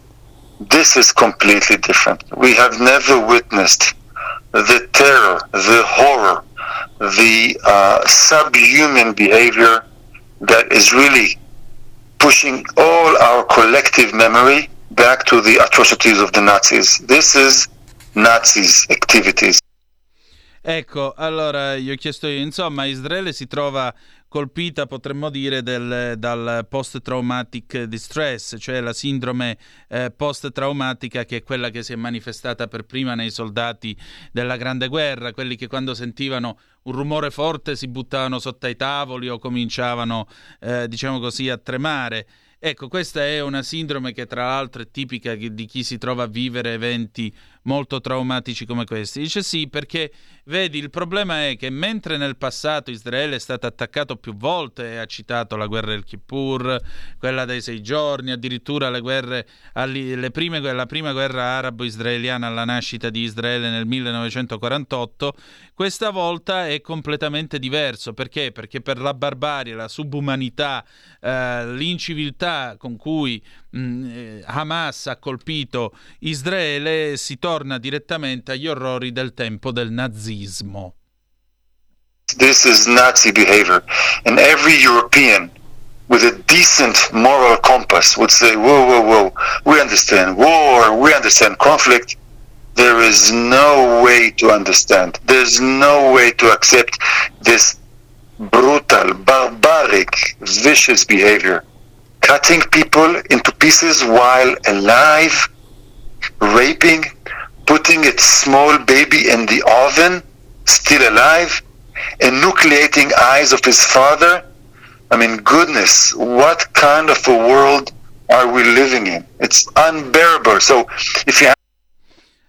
This is completely different. We have never witnessed the terror, the horror, the uh, subhuman behavior that is really pushing all our collective memory back to the atrocities of the Nazis. This is Nazis' activities. Ecco, allora io ho chiesto io, insomma, Israele si trova colpita, potremmo dire, del- dal post-traumatic distress, cioè la sindrome eh, post-traumatica che è quella che si è manifestata per prima nei soldati della Grande Guerra, quelli che quando sentivano un rumore forte si buttavano sotto ai tavoli o cominciavano, eh, diciamo così, a tremare. Ecco, questa è una sindrome che tra l'altro è tipica di chi si trova a vivere eventi molto traumatici come questi. Dice sì, perché vedi, il problema è che mentre nel passato Israele è stato attaccato più volte, ha citato la guerra del Kippur, quella dei sei giorni, addirittura le guerre, le prime, la prima guerra arabo-israeliana alla nascita di Israele nel 1948, questa volta è completamente diverso. Perché? Perché per la barbarie, la subumanità, eh, l'inciviltà con cui mh, eh, Hamas ha colpito Israele, si torna direttamente agli orrori del tempo del nazismo. This is Nazi behavior. And every European with a decent moral compass would say, whoa, whoa, whoa, we understand war, we understand conflict. There is no way to understand. There's no way to accept this brutal, barbaric, vicious behavior. Cutting people into pieces while alive, raping, putting a small baby in the oven, still alive, enucleating eyes of his father. I mean, goodness, what kind of a world are we living in? It's unbearable. So, if you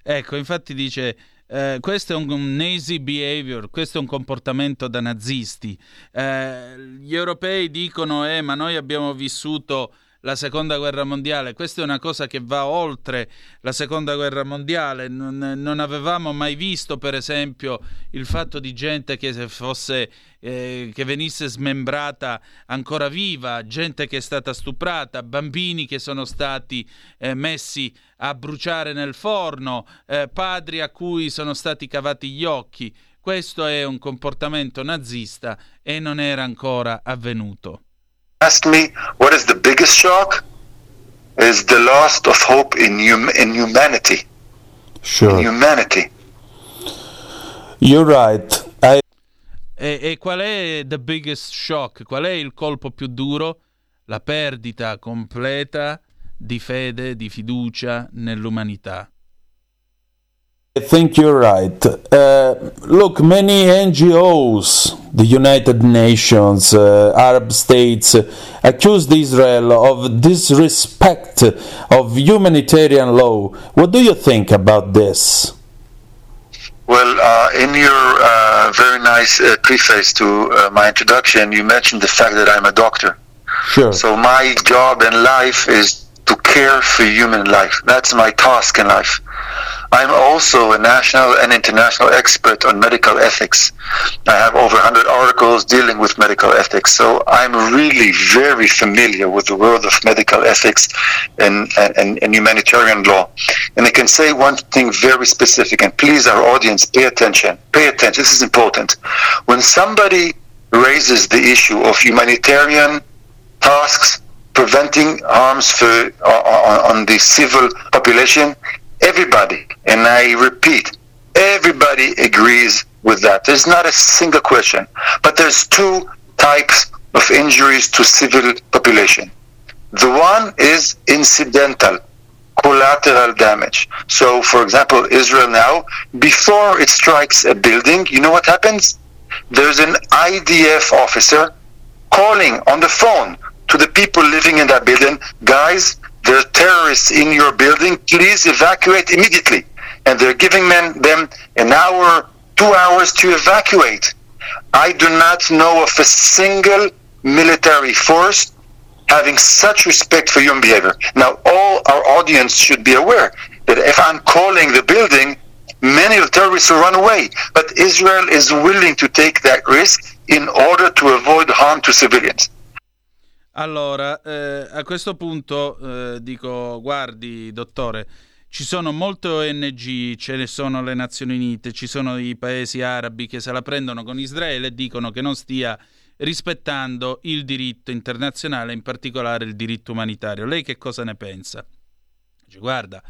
Ecco, infatti dice, eh, questo è un Nazi behavior, questo è un comportamento da nazisti. Eh, gli europei dicono, eh, ma noi abbiamo vissuto la seconda guerra mondiale, questa è una cosa che va oltre la seconda guerra mondiale, non, non avevamo mai visto per esempio il fatto di gente che se fosse eh, che venisse smembrata ancora viva, gente che è stata stuprata, bambini che sono stati eh, messi a bruciare nel forno, eh, padri a cui sono stati cavati gli occhi. Questo è un comportamento nazista e non era ancora avvenuto. Asked me what is the biggest shock is the loss of hope in hum- in humanity Sure. in humanity You're right. I E, e qual è the biggest shock? Qual è il colpo più duro? La perdita completa di fede, di fiducia nell'umanità. I think you're right. Uh, look, many NGOs, the United Nations, uh, Arab states, accused Israel of disrespect of humanitarian law. What do you think about this? Well, uh, in your uh, very nice uh, preface to uh, my introduction, you mentioned the fact that I'm a doctor. Sure. So my job in life is to care for human life. That's my task in life. I'm also a national and international expert on medical ethics. I have over 100 articles dealing with medical ethics. So I'm really very familiar with the world of medical ethics and, and, and humanitarian law. And I can say one thing very specific, and please, our audience, pay attention. Pay attention. This is important. When somebody raises the issue of humanitarian tasks preventing harms for, uh, uh, on, on the civil population, everybody, and I repeat, everybody agrees with that. There's not a single question. But there's two types of injuries to civil population. The one is incidental, collateral damage. So, for example, Israel now, before it strikes a building, you know what happens? There's an IDF officer calling on the phone to the people living in that building, guys, there are terrorists in your building, please evacuate immediately. And they're giving men, them an hour, two hours to evacuate. I do not know of a single military force having such respect for human behavior. Now, all our audience should be aware that if I'm calling the building, many of the terrorists will run away. But Israel is willing to take that risk in order to avoid harm to civilians. Allora, eh, a questo punto eh, dico, guardi, dottore, ci sono molte ONG, ce ne sono le Nazioni Unite, ci sono i paesi arabi che se la prendono con Israele e dicono che non stia rispettando il diritto internazionale, in particolare il diritto umanitario. Lei che cosa ne pensa? Dice, guarda,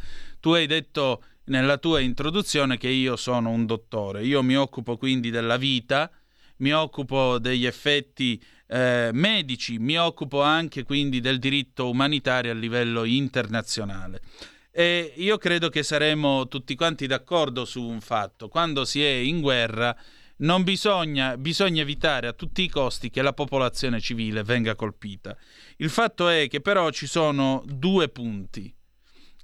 tu hai detto nella tua introduzione che io sono un dottore, io mi occupo quindi della vita, mi occupo degli effetti eh, medici, mi occupo anche quindi del diritto umanitario a livello internazionale. E io credo che saremo tutti quanti d'accordo su un fatto, quando si è in guerra non bisogna, bisogna evitare a tutti i costi che la popolazione civile venga colpita. Il fatto è che però ci sono due punti.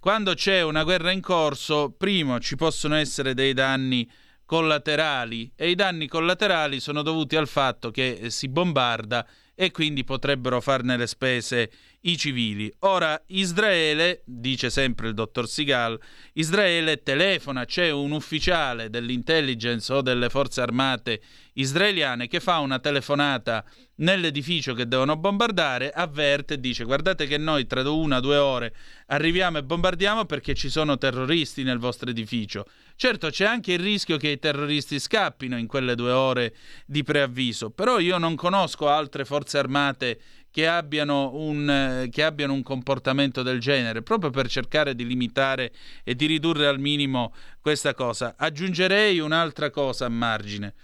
Quando c'è una guerra in corso, primo ci possono essere dei danni collaterali e i danni collaterali sono dovuti al fatto che si bombarda e quindi potrebbero farne le spese i civili. Ora Israele, dice sempre il dottor Sigal, Israele telefona, c'è un ufficiale dell'intelligence o delle forze armate israeliane che fa una telefonata nell'edificio che devono bombardare, avverte e dice guardate che noi tra una o due ore arriviamo e bombardiamo perché ci sono terroristi nel vostro edificio. Certo c'è anche il rischio che i terroristi scappino in quelle due ore di preavviso, però io non conosco altre forze armate che abbiano, un, che abbiano un comportamento del genere, proprio per cercare di limitare e di ridurre al minimo questa cosa. Aggiungerei un'altra cosa a margine.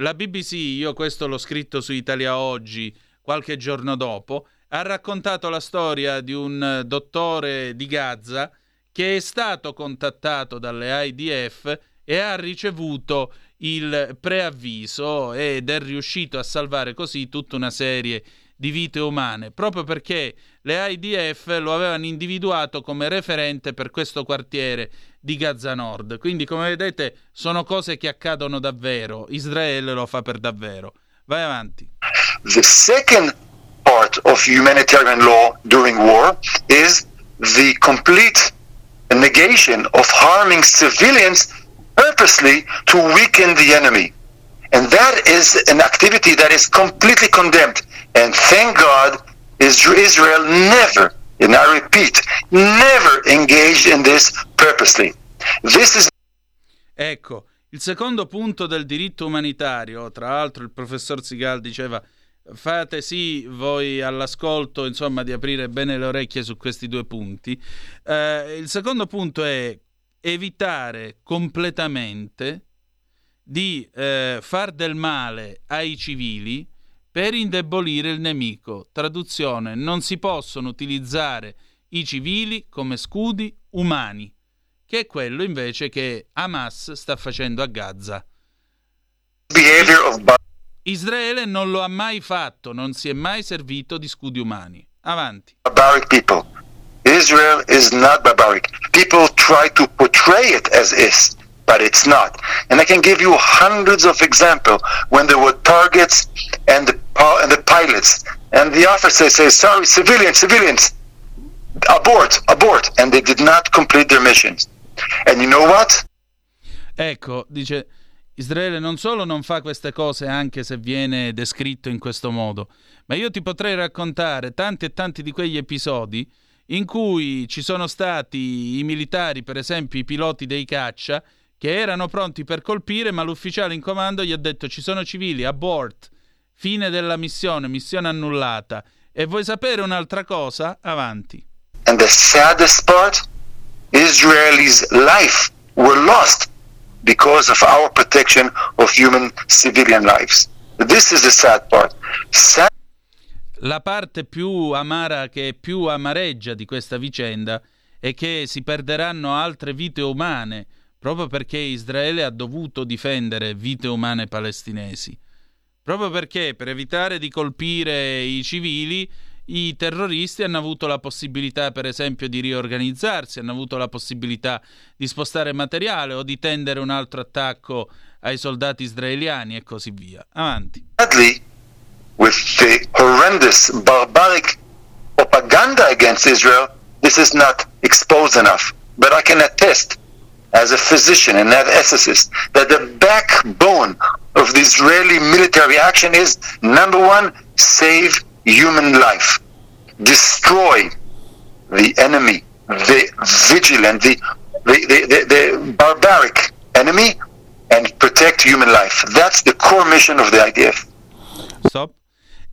La BBC, io questo l'ho scritto su Italia Oggi qualche giorno dopo, ha raccontato la storia di un eh, dottore di Gaza che è stato contattato dalle IDF e ha ricevuto il preavviso ed è riuscito a salvare così tutta una serie di vite umane, proprio perché le IDF lo avevano individuato come referente per questo quartiere di Gaza Nord. Quindi, come vedete, sono cose che accadono davvero. Israele lo fa per davvero. Vai avanti. The second part of humanitarian law during war is the complete negation of harming civilians purposely to weaken the enemy. And that is an activity that is completely condemned. And thank God, Israel never, and I repeat, never engaged in this purposely. This is Ecco, il secondo punto del diritto umanitario, tra l'altro il professor Sigal diceva fate sì voi all'ascolto insomma di aprire bene le orecchie su questi due punti. Eh, il secondo punto è evitare completamente di eh, far del male ai civili per indebolire il nemico. Traduzione, non si possono utilizzare i civili come scudi umani, che è quello invece che Hamas sta facendo a Gaza. Israele non lo ha mai fatto, non si è mai servito di scudi umani. Avanti. barbaric people. Israel is not barbaric. People try to portray it as is, but it's not. And I can give you hundreds of examples when there were targets and the pi- and the pilots and the officers say, "Sorry, civilians, civilians, abort, abort," and they did not complete their missions. And you know what? Ecco, dice Israele non solo non fa queste cose anche se viene descritto in questo modo, ma io ti potrei raccontare tanti e tanti di quegli episodi in cui ci sono stati i militari, per esempio i piloti dei caccia, che erano pronti per colpire, ma l'ufficiale in comando gli ha detto ci sono civili, abort, fine della missione, missione annullata. E vuoi sapere un'altra cosa? Avanti. And the saddest part, Israelis' life were lost because of our protection of human civilian lives. This is the sad part. Sad La parte più amara che più amareggia di questa vicenda è che si perderanno altre vite umane proprio perché Israele ha dovuto difendere vite umane palestinesi. Proprio perché per evitare di colpire i civili i terroristi hanno avuto la possibilità, per esempio, di riorganizzarsi, hanno avuto la possibilità di spostare materiale o di tendere un altro attacco ai soldati israeliani e così via. Avanti. sadly, with the horrendous, barbaric propaganda against Israel, this is not exposed enough. But I can attest, as a physician and an ethicist, that the backbone of the Israeli military action is number one, save human life, destroy the enemy, the vigilant, the, the, the, the, barbaric enemy, and protect human life. That's the core mission of the IDF. Stop.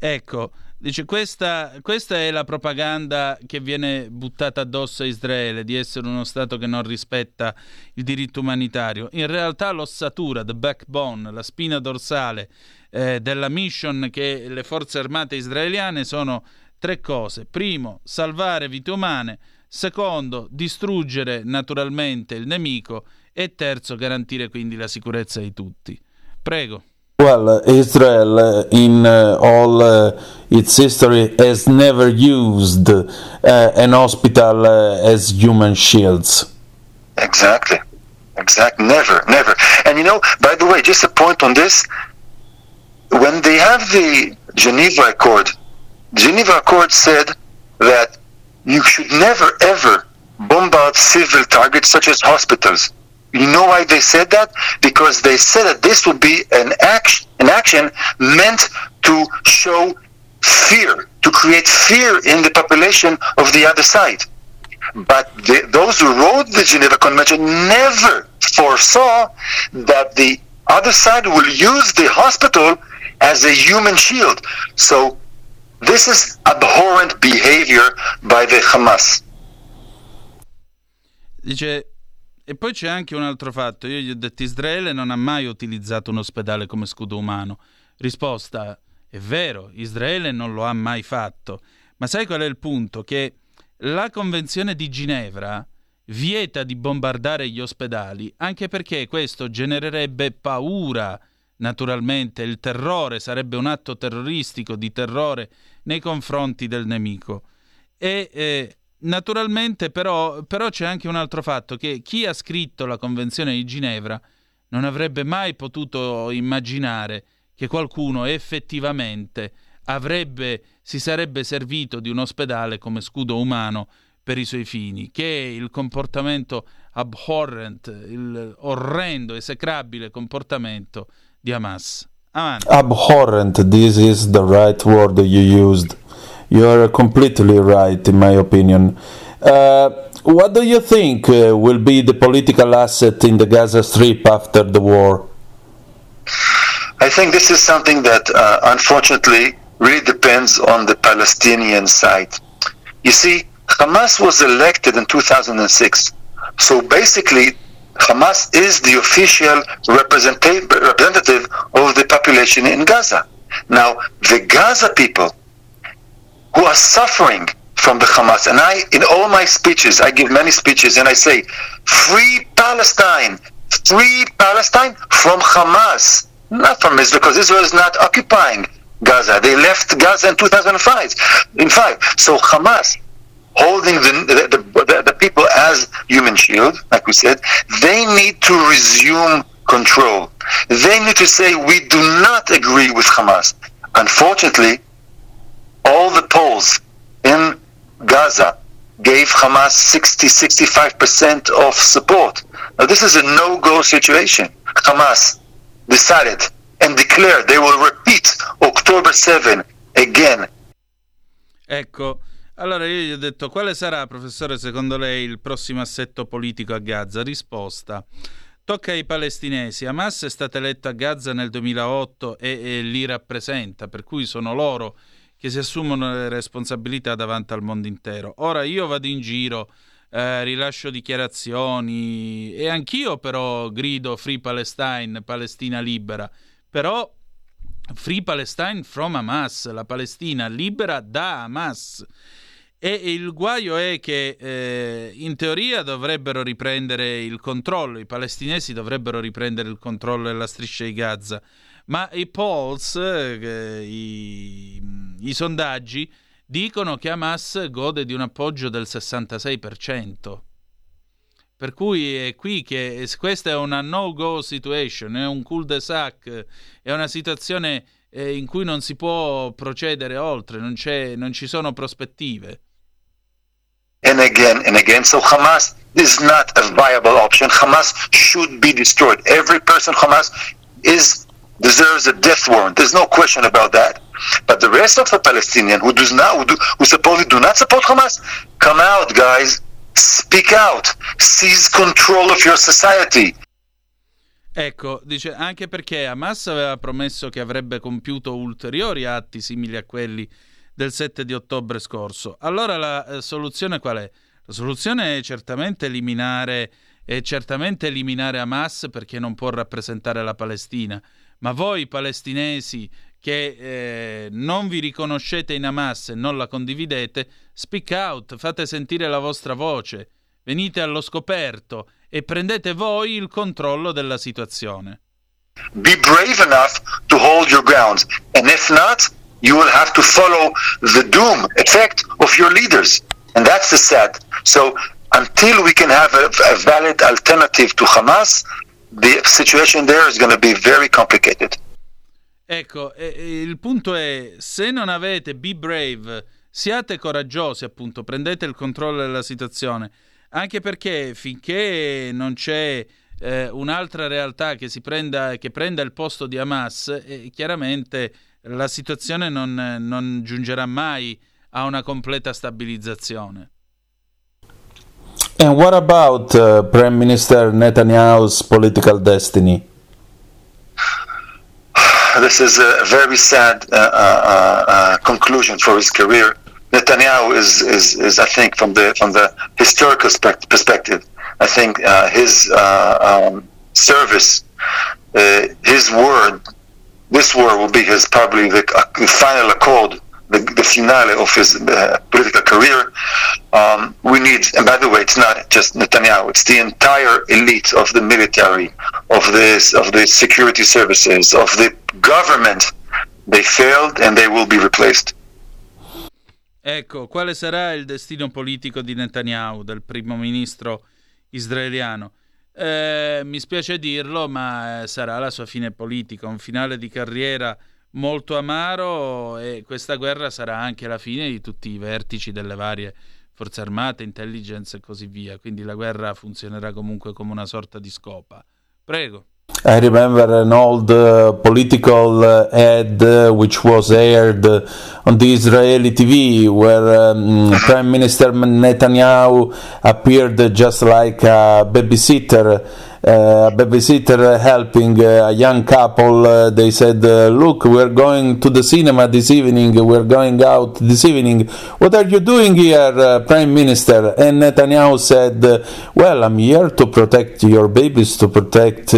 Ecco, dice questa, questa è la propaganda che viene buttata addosso a Israele di essere uno Stato che non rispetta il diritto umanitario. In realtà l'ossatura, the backbone, la spina dorsale eh, della mission che le forze armate israeliane sono tre cose. Primo, salvare vite umane. Secondo, distruggere naturalmente il nemico. E terzo, garantire quindi la sicurezza di tutti. Prego. Well, Israel, uh, in uh, all uh, its history, has never used uh, an hospital uh, as human shields. Exactly. Exactly. Never, never. And you know, by the way, just a point on this. When they have the Geneva Accord, Geneva Accord said that you should never ever bombard civil targets such as hospitals. You know why they said that? Because they said that this would be an action, an action meant to show fear, to create fear in the population of the other side. But the, those who wrote the Geneva Convention never foresaw that the other side will use the hospital as a human shield. So this is abhorrent behavior by the Hamas. Dice, e poi c'è anche un altro fatto. Io gli ho detto: Israele non ha mai utilizzato un ospedale come scudo umano. Risposta: è vero, Israele non lo ha mai fatto. Ma sai qual è il punto? Che la Convenzione di Ginevra vieta di bombardare gli ospedali anche perché questo genererebbe paura. Naturalmente il terrore sarebbe un atto terroristico di terrore nei confronti del nemico. E eh, naturalmente però, però c'è anche un altro fatto, che chi ha scritto la Convenzione di Ginevra non avrebbe mai potuto immaginare che qualcuno effettivamente avrebbe, si sarebbe servito di un ospedale come scudo umano per i suoi fini, che il comportamento abhorrent, il orrendo, esecrabile comportamento di Hamas. Avanti. Abhorrent, this is the right word you used. You are completely right, in my opinion. Uh, what do you think uh, will be the political asset in the Gaza Strip after the war? I think this is something that uh, unfortunately really depends on the Palestinian side. You see, Hamas was elected in 2006. So basically, Hamas is the official representative, representative of the population in Gaza. Now, the Gaza people who are suffering from the Hamas, and I, in all my speeches, I give many speeches, and I say, free Palestine, free Palestine from Hamas, not from Israel, because Israel is not occupying Gaza. They left Gaza in 2005. In five, so Hamas holding the, the, the, the people as human shield, like we said, they need to resume control. They need to say, we do not agree with Hamas. Unfortunately, all the polls in Gaza gave Hamas 60 65% of support. Now, this is a no go situation. Hamas decided and declared they will repeat October 7 again. Ecco, allora io gli ho detto quale sarà, professore, secondo lei il prossimo assetto politico a Gaza? Risposta. Tocca ai palestinesi. Hamas è stata eletta a Gaza nel 2008 e, e li rappresenta, per cui sono loro che si assumono le responsabilità davanti al mondo intero. Ora io vado in giro, eh, rilascio dichiarazioni e anch'io però grido Free Palestine, Palestina libera, però Free Palestine from Hamas, la Palestina libera da Hamas. E il guaio è che eh, in teoria dovrebbero riprendere il controllo, i palestinesi dovrebbero riprendere il controllo della striscia di Gaza, ma i polls, eh, i, i sondaggi, dicono che Hamas gode di un appoggio del 66%. Per cui è qui che questa è una no-go situation, è un cul-de-sac, è una situazione eh, in cui non si può procedere oltre, non, non ci sono prospettive. and again and again. So Hamas is not a viable option. Hamas should be destroyed. Every person Hamas is deserves a death warrant. There's no question about that. But the rest of the Palestinians who does not who, do, who supposedly do not support Hamas, come out, guys. Speak out. Seize control of your society. Ecco, dice anche perché Hamas aveva promesso che avrebbe compiuto ulteriori atti simili a quelli del 7 di ottobre scorso. Allora la eh, soluzione qual è? La soluzione è certamente eliminare, è certamente eliminare Hamas perché non può rappresentare la Palestina. Ma voi palestinesi che eh, non vi riconoscete in Hamas e non la condividete, speak out, fate sentire la vostra voce, venite allo scoperto e prendete voi il controllo della situazione. Be brave enough to hold your grounds. And if not, you will have to follow the doom effect of your leaders. And that's the sad. So until we can have a, a valid alternative to Hamas, the situation there is going to be very complicated. Ecco, il punto è, se non avete Be Brave, siate coraggiosi appunto, prendete il controllo della situazione, anche perché finché non c'è eh, un'altra realtà che, prenda, che prenda il posto di Hamas, eh, chiaramente la situazione non, non giungerà mai a una completa stabilizzazione. And what about uh, Prime Minister Netanyahu's political destiny? <sighs> This is a very sad uh, uh, uh, conclusion for his career. Netanyahu is, is, is, I think, from the from the historical spec- perspective, I think uh, his uh, um, service, uh, his word, this word will be his probably uh, the final accord, the, the finale of his uh, political career. Um, we need, and by the way, it's not just Netanyahu; it's the entire elite of the military, of this, of the security services, of the government. They failed, and they will be replaced. Ecco, quale sarà il destino politico di Netanyahu, del primo ministro israeliano? Eh, mi spiace dirlo, ma eh, sarà la sua fine politica, un finale di carriera molto amaro e questa guerra sarà anche la fine di tutti i vertici delle varie forze armate, intelligence e così via. Quindi la guerra funzionerà comunque come una sorta di scopa. Prego. I remember an old uh, political uh, ad uh, which was aired on the Israeli TV where um, Prime Minister Netanyahu appeared just like a babysitter. Uh, a babysitter helping uh, a young couple. Uh, they said, uh, Look, we're going to the cinema this evening, we're going out this evening. What are you doing here, Prime Minister? And Netanyahu said, Well, I'm here to protect your babies, to protect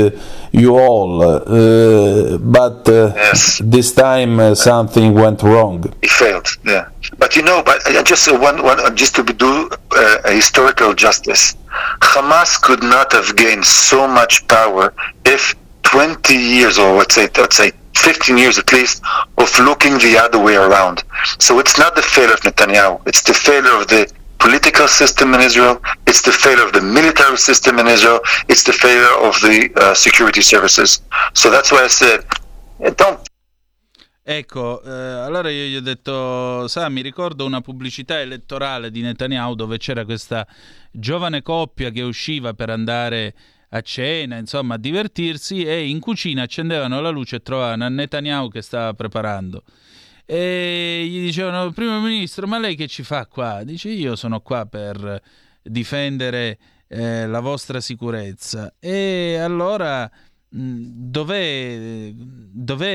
you all. Uh, but uh, this time uh, something went wrong. It failed. Yeah, but you know, but uh, just uh, one, one, uh, just to do uh, a historical justice, Hamas could not have gained so much power if 20 years, or let's say, let's say 15 years at least, of looking the other way around. So it's not the failure of Netanyahu; it's the failure of the political system in Israel. It's the failure of the military system in Israel. It's the failure of the uh, security services. So that's why I said, eh, don't Ecco, eh, allora io gli ho detto, sa, mi ricordo una pubblicità elettorale di Netanyahu dove c'era questa giovane coppia che usciva per andare a cena, insomma, a divertirsi e in cucina accendevano la luce e trovavano Netanyahu che stava preparando. E gli dicevano, primo ministro, ma lei che ci fa qua? Dice, io sono qua per difendere eh, la vostra sicurezza. E allora dov'è, dov'è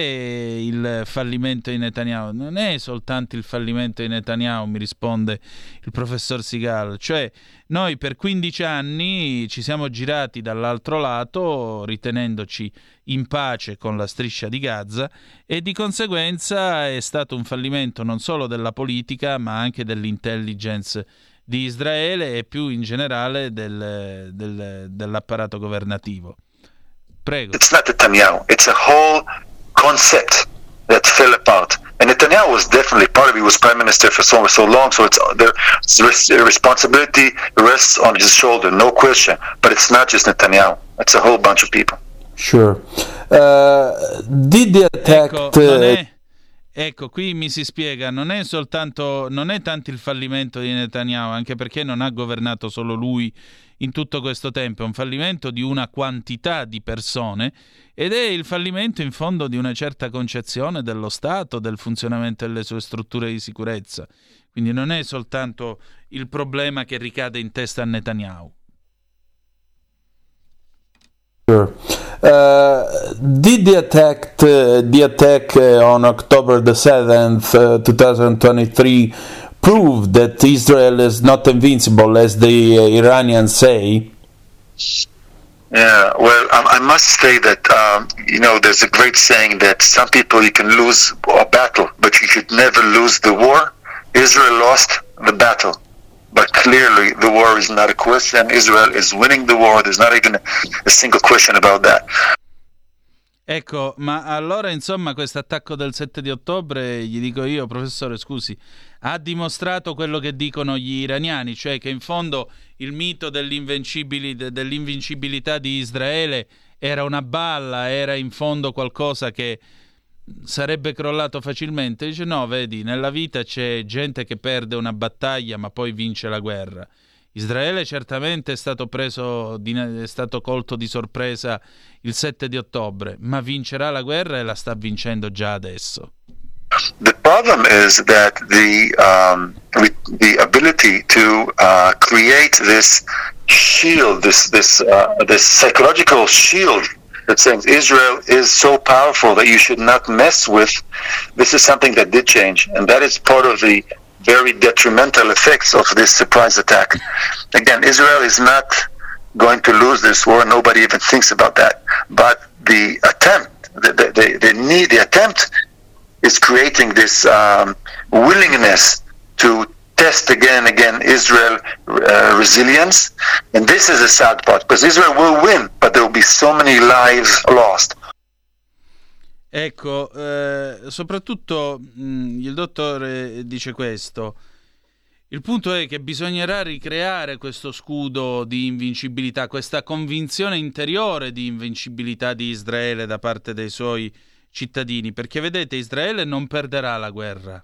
il fallimento di Netanyahu? Non è soltanto il fallimento di Netanyahu, mi risponde il professor Sigal. Cioè, noi per 15 anni ci siamo girati dall'altro lato ritenendoci in pace con la striscia di Gaza e di conseguenza è stato un fallimento non solo della politica ma anche dell'intelligence di Israele e più in generale del- del- dell'apparato governativo. Prego. It's not Netanyahu. It's a whole concept that fell apart. And Netanyahu was definitely part of it. He was prime minister for so so long, so it's the res- responsibility rests on his shoulder, no question. But it's not just Netanyahu. It's a whole bunch of people. Sure. Uh, did the attack? Ecco, non è- ecco, qui mi si spiega, non è soltanto, non è tanto il fallimento di Netanyahu, anche perché non ha governato solo lui in tutto questo tempo, è un fallimento di una quantità di persone ed è il fallimento in fondo di una certa concezione dello Stato, del funzionamento delle sue strutture di sicurezza. Quindi non è soltanto il problema che ricade in testa a Netanyahu. Uh, did the attack, the attack uh, on October the seventh, uh, two thousand twenty-three, prove that Israel is not invincible, as the uh, Iranians say? Yeah, well, I, I must say that um, you know there's a great saying that some people you can lose a battle, but you should never lose the war. Israel lost the battle, but clearly the war is not a question. Israel is winning the war. There's not even a, a single question about that. Ecco, ma allora insomma questo attacco del 7 di ottobre, gli dico io, professore, scusi, ha dimostrato quello che dicono gli iraniani, cioè che in fondo il mito dell'invincibili- de- dell'invincibilità di Israele era una balla, era in fondo qualcosa che sarebbe crollato facilmente. Dice no, vedi, nella vita c'è gente che perde una battaglia ma poi vince la guerra. Israele certamente è stato preso, di- è stato colto di sorpresa il 7 di ottobre, ma vincerà la guerra e la sta vincendo già adesso. The problem is that the um, the ability to uh, create this shield, this this uh, this psychological shield that says Israel is so powerful that you should not mess with. This is something that did change, and that is part of the very detrimental effects of this surprise attack. Again, Israel is not going to lose this war. Nobody even thinks about that. But the attempt, the the, the, the need, the attempt is creating this um, willingness to test again and again Israel uh, resilience, and this is a sad part because Israel will win, but there will be so many lives lost. Ecco, eh, soprattutto mh, il dottore dice questo. Il punto è che bisognerà ricreare questo scudo di invincibilità, questa convinzione interiore di invincibilità di Israele da parte dei suoi cittadini, perché vedete Israele non perderà la guerra.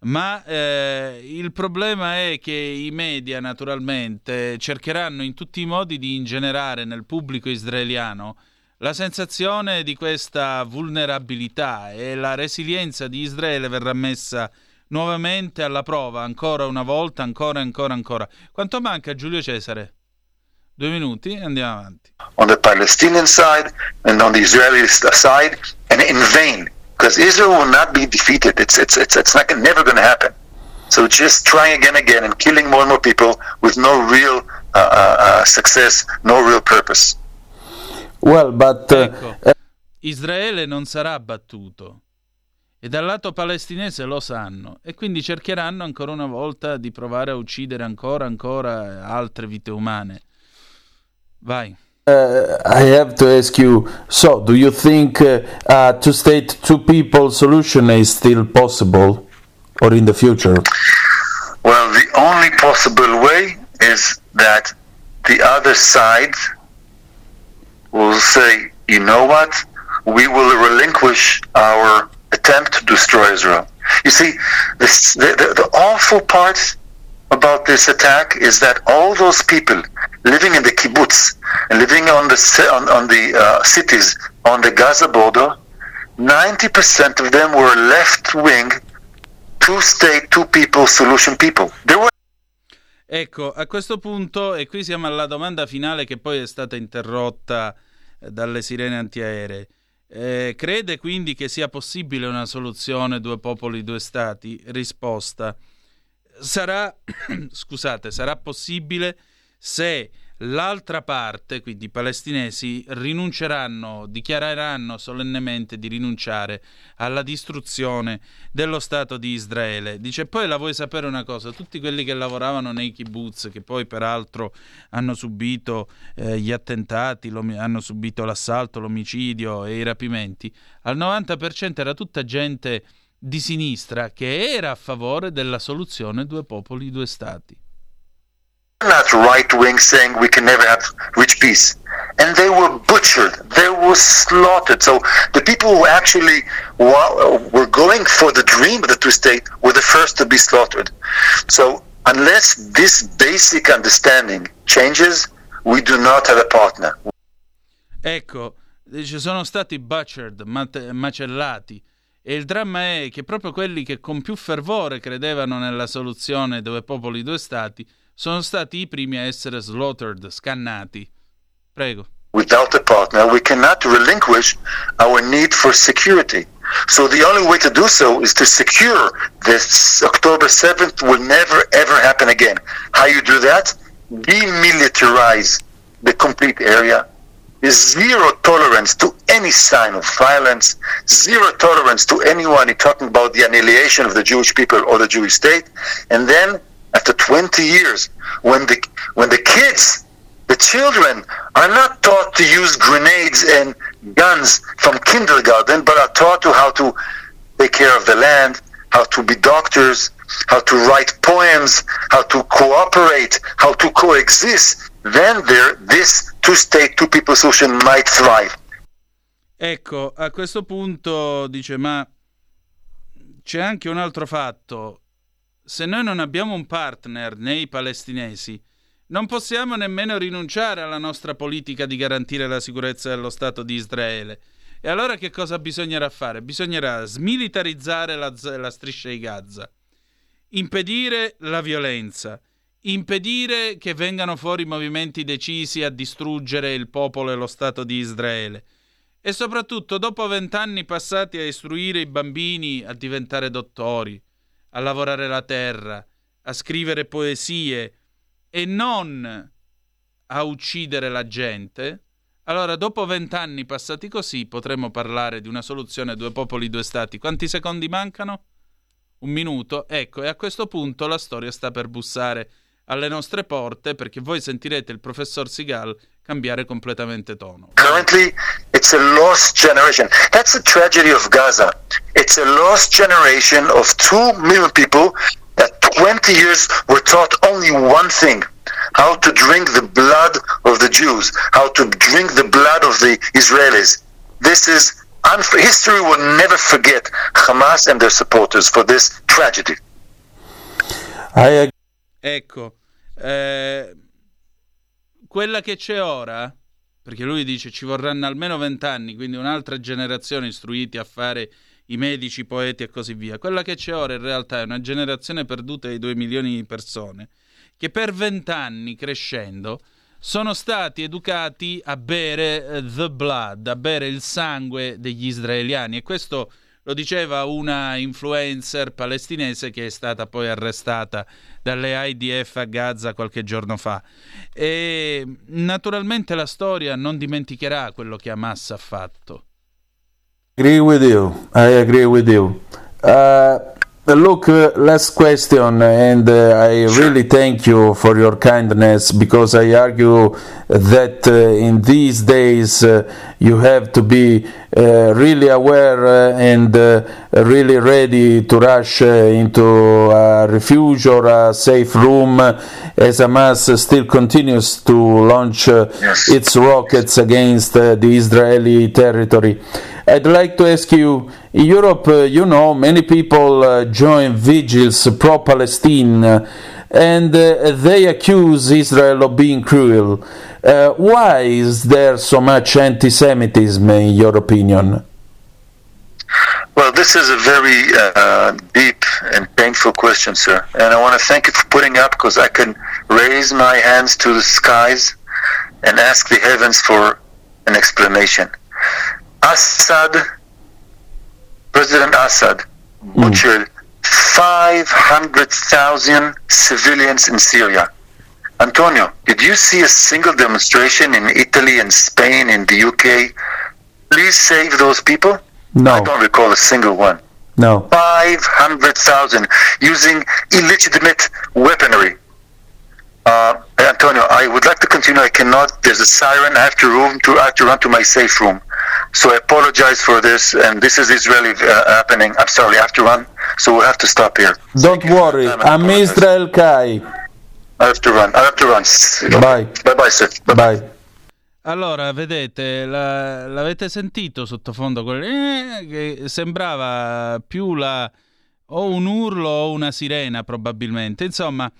Ma eh, il problema è che i media naturalmente cercheranno in tutti i modi di ingenerare nel pubblico israeliano la sensazione di questa vulnerabilità e la resilienza di Israele verrà messa nuovamente alla prova ancora una volta, ancora, ancora, ancora. Quanto manca Giulio Cesare? Due minuti e andiamo avanti. on the Palestinian side and on the Israeli side, and in vain, because Israel will not be defeated. It's it's it's it's not never going to happen. So just trying again, again, and killing more and more people with no real uh, uh, uh, success, no real purpose. Well, but uh, Ecco, Israele non sarà battuto e dal lato palestinese lo sanno e quindi cercheranno ancora una volta di provare a uccidere ancora, ancora altre vite umane. Vai. Uh, I have to ask you. So, do you think uh, a two-state, two-people solution is still possible, or in the future? Well, the only possible way is that the other side will say, you know what, we will relinquish our attempt to destroy Israel. You see, this, the, the, the awful part about this attack is that all those people living in the kibbutz and living on the on, on the uh, cities on the Gaza border, 90% of them were left-wing, two-state, two-people solution people. They were Ecco, a questo punto, e qui siamo alla domanda finale che poi è stata interrotta eh, dalle sirene antiaeree. Eh, crede quindi che sia possibile una soluzione due popoli, due stati? Risposta. Sarà, <coughs> scusate, sarà possibile se l'altra parte, quindi i palestinesi, rinunceranno, dichiareranno solennemente di rinunciare alla distruzione dello Stato di Israele. Dice poi la vuoi sapere una cosa, tutti quelli che lavoravano nei kibbutz, che poi peraltro hanno subito eh, gli attentati, hanno subito l'assalto, l'omicidio e i rapimenti, al 90% era tutta gente di sinistra che era a favore della soluzione due popoli, due stati. Not right wing saying we can never have reach peace. And they were butchered, they were slaughtered. So the people who actually were going for the dream of the two state were the first to be slaughtered. So unless this basic understanding changes, we do not have a partner. Ecco, ci sono stati butchered, macellati. E il dramma è che proprio quelli che con più fervore credevano nella soluzione due popoli, due stati, sono stati i primi a essere slaughtered, scannati. Prego. Without a partner, we cannot relinquish our need for security. So the only way to do so is to secure this October 7th will never ever happen again. How you do that? Demilitarize the complete area. Zero tolerance to any sign of violence. Zero tolerance to anyone talking about the annihilation of the Jewish people or the Jewish state. And then, after 20 years, when the when the kids the children are not taught to use grenades and guns from kindergarten, but are taught to how to take care of the land, how to be doctors, how to write poems, how to cooperate, how to coexist. Then there, this two-state, two-people solution might thrive. Ecco, a questo punto dice, ma c'è anche un altro fatto. Se noi non abbiamo un partner nei palestinesi, non possiamo nemmeno rinunciare alla nostra politica di garantire la sicurezza dello Stato di Israele. E allora che cosa bisognerà fare? Bisognerà smilitarizzare la, la striscia di Gaza, impedire la violenza, impedire che vengano fuori movimenti decisi a distruggere il popolo e lo Stato di Israele. E soprattutto, dopo vent'anni passati a istruire i bambini a diventare dottori, a lavorare la terra, a scrivere poesie e non a uccidere la gente, allora dopo vent'anni passati così potremmo parlare di una soluzione due popoli, due stati. Quanti secondi mancano? Un minuto. Ecco, e a questo punto la storia sta per bussare alle nostre porte perché voi sentirete il professor Sigal cambiare completamente tono. Currently, it's a lost generation. That's the tragedy of Gaza. It's a lost generation of two million people that 20 years were taught only one thing how to drink the blood of the Jews, how to drink the blood of the Israelis. This is unf- history will never forget Hamas and their supporters for this tragedy. I ag- Ecco, eh, quella che c'è ora, perché lui dice ci vorranno almeno vent'anni, quindi un'altra generazione istruiti a fare i medici, i poeti e così via. Quella che c'è ora in realtà è una generazione perduta di due milioni di persone che per vent'anni crescendo sono stati educati a bere eh, the blood, a bere il sangue degli israeliani e questo lo diceva una influencer palestinese che è stata poi arrestata dalle IDF a Gaza qualche giorno fa. E naturalmente la storia non dimenticherà quello che Hamas ha fatto. Agree with you. I agree with you. Uh, look, uh, last question, and uh, I really thank you for your kindness because I argue that uh, in these days uh, you have to be uh, really aware and really ready to rush into a refuge or a safe room as Hamas still continues to launch its rockets against the Israeli territory. I'd like to ask you in Europe, uh, you know, many people uh, join vigils pro Palestine. Uh, and uh, they accuse Israel of being cruel. Uh, why is there so much anti Semitism, in your opinion? Well, this is a very uh, deep and painful question, sir. And I want to thank you for putting up because I can raise my hands to the skies and ask the heavens for an explanation. Assad, President Assad, butchered 500,000 civilians in Syria. Antonio, did you see a single demonstration in Italy and Spain and the UK? Please save those people? No. I don't recall a single one. No. 500,000 using illegitimate weaponry. Uh, Antonio, I would like to continue. I cannot. There's a siren. I have to room to. I have to run to my safe room. So I apologize for this. And this is Israeli uh, happening. I'm sorry. I have to run. So we'll have to stop here. Don't worry, I'm Israel Kai. I have to run. I have to run. Bye. Bye bye, sir. Bye. Allora, vedete, la- l'avete sentito sottofondo quel eh, che sembrava più la o un urlo o una sirena probabilmente. Insomma,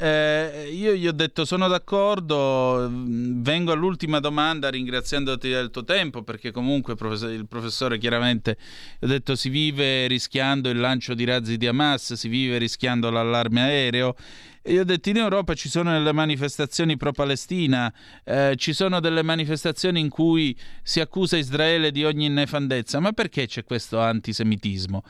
eh, io gli ho detto sono d'accordo, vengo all'ultima domanda ringraziandoti del tuo tempo perché comunque il professore chiaramente ho detto si vive rischiando il lancio di razzi di Hamas, si vive rischiando l'allarme aereo e io ho detto in Europa ci sono delle manifestazioni pro-Palestina, eh, ci sono delle manifestazioni in cui si accusa Israele di ogni nefandezza, ma perché c'è questo antisemitismo?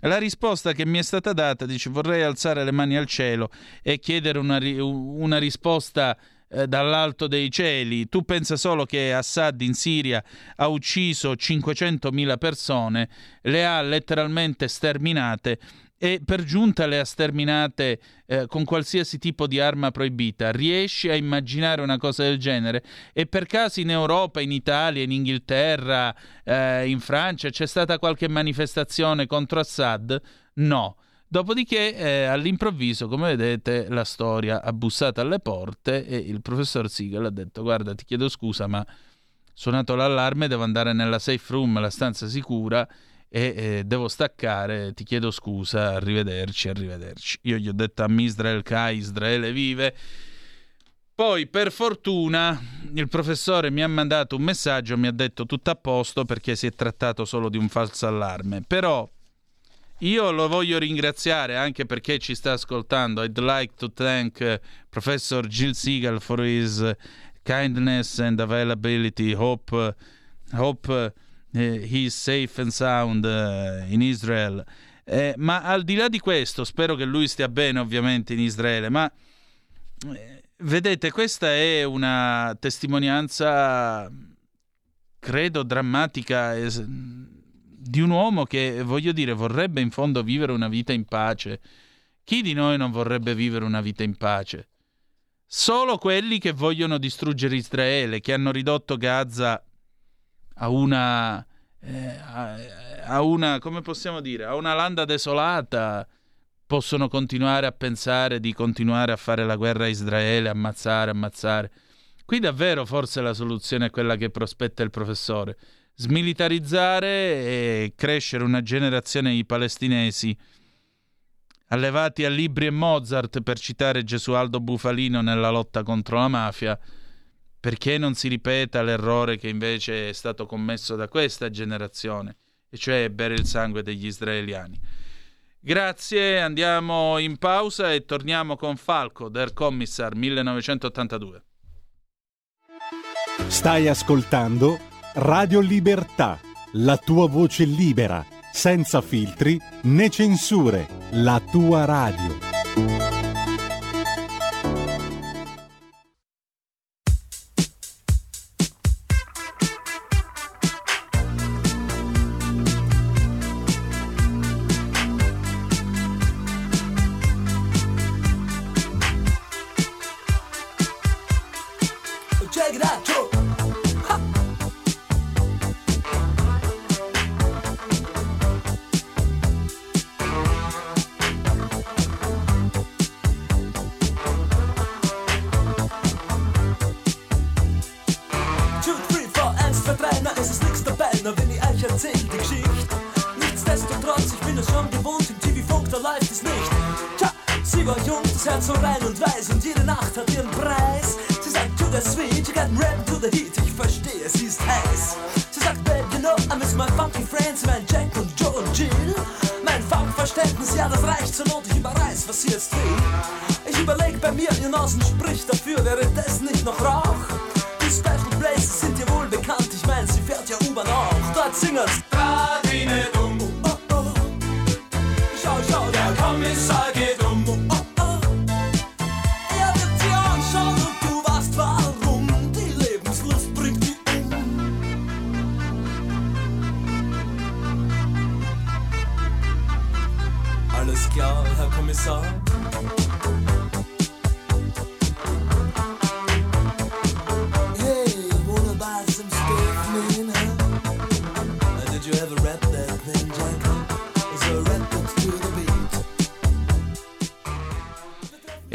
La risposta che mi è stata data dice vorrei alzare le mani al cielo e chiedere una, una risposta eh, dall'alto dei cieli. Tu pensa solo che Assad in Siria ha ucciso 500.000 persone, le ha letteralmente sterminate e per giunta le ha sterminate eh, con qualsiasi tipo di arma proibita. Riesci a immaginare una cosa del genere? E per caso in Europa, in Italia, in Inghilterra, eh, in Francia c'è stata qualche manifestazione contro Assad? No. Dopodiché, eh, all'improvviso, come vedete, la storia ha bussato alle porte e il professor Siegel ha detto: Guarda, ti chiedo scusa, ma suonato l'allarme, devo andare nella safe room, la stanza sicura, e eh, devo staccare, ti chiedo scusa, arrivederci, arrivederci. Io gli ho detto a Israel Kai, Israele vive. Poi, per fortuna, il professore mi ha mandato un messaggio, mi ha detto tutto a posto perché si è trattato solo di un falso allarme. Però io lo voglio ringraziare anche perché ci sta ascoltando. I'd like to thank uh, Professor Jill Siegel for his kindness and availability. Hope, hope he's safe and sound uh, in Israel. Eh, ma al di là di questo, spero che lui stia bene ovviamente in Israele, ma eh, vedete, questa è una testimonianza, credo, drammatica es- di un uomo che, voglio dire, vorrebbe in fondo vivere una vita in pace. Chi di noi non vorrebbe vivere una vita in pace? Solo quelli che vogliono distruggere Israele, che hanno ridotto Gaza a una, eh, a, a una, come possiamo dire, a una landa desolata, possono continuare a pensare di continuare a fare la guerra a Israele, ammazzare, ammazzare. Qui davvero forse la soluzione è quella che prospetta il professore. Smilitarizzare e crescere una generazione di palestinesi allevati a libri e Mozart, per citare Gesualdo Bufalino nella lotta contro la mafia, perché non si ripeta l'errore che invece è stato commesso da questa generazione, e cioè bere il sangue degli israeliani. Grazie, andiamo in pausa e torniamo con Falco, Der Commissar 1982. Stai ascoltando Radio Libertà, la tua voce libera, senza filtri né censure, la tua radio. Mein Funkverständnis, ja, das reicht zur Not, ich überreiß, was sie jetzt will. Ich überleg bei mir, ihr Nasen spricht dafür, wäre das nicht noch Rauch? Die Special Places sind dir wohl bekannt, ich mein, sie fährt ja U-Bahn auch. Dort singen's. Radine dumm. Oh, oh. Schau, schau, der Kommissar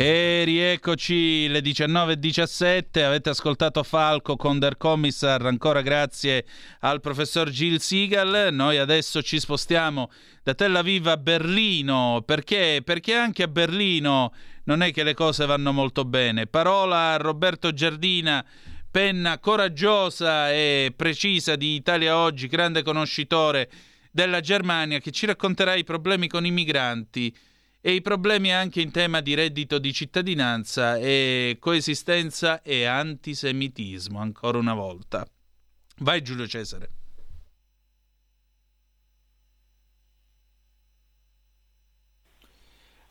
E rieccoci le 19.17, avete ascoltato Falco con Der Commissar, ancora grazie al professor Gil Siegel. Noi adesso ci spostiamo da Tel Aviv a Berlino, perché? Perché anche a Berlino non è che le cose vanno molto bene. Parola a Roberto Giardina, penna coraggiosa e precisa di Italia Oggi, grande conoscitore della Germania, che ci racconterà i problemi con i migranti e i problemi anche in tema di reddito di cittadinanza e coesistenza e antisemitismo, ancora una volta. Vai Giulio Cesare.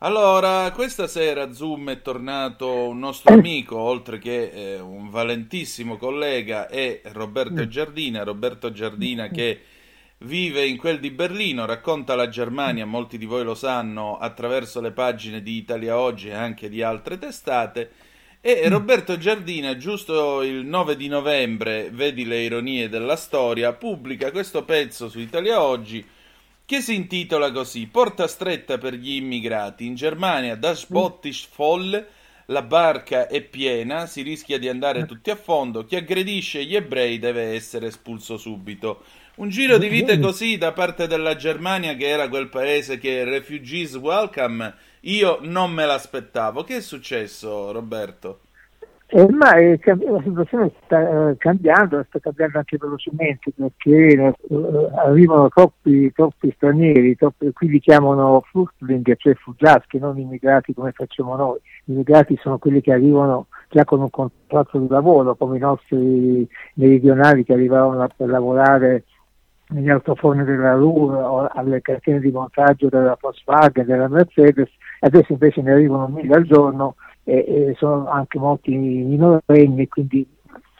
Allora, questa sera Zoom è tornato un nostro amico, oltre che eh, un valentissimo collega, è Roberto Giardina. Roberto Giardina che vive in quel di Berlino, racconta la Germania, molti di voi lo sanno, attraverso le pagine di Italia Oggi e anche di altre testate. E Roberto Giardina, giusto il 9 di novembre, vedi le ironie della storia, pubblica questo pezzo su Italia Oggi che si intitola così: Porta stretta per gli immigrati. In Germania, das Boot ist voll, la barca è piena, si rischia di andare tutti a fondo. Chi aggredisce gli ebrei deve essere espulso subito. Un giro di vite così da parte della Germania, che era quel paese che refugees welcome, io non me l'aspettavo. Che è successo, Roberto? Eh, ma eh, la situazione sta eh, cambiando, sta cambiando anche velocemente perché eh, arrivano troppi, troppi stranieri, troppi, qui li chiamano Flüchtling, cioè Fugiaschi, non immigrati come facciamo noi. Gli immigrati sono quelli che arrivano già con un contratto di lavoro, come i nostri meridionali che arrivavano per lavorare negli altoforni della Ruhr o alle catene di montaggio della Volkswagen, della Mercedes, adesso invece ne arrivano mille al giorno e, e sono anche molti minorenni, quindi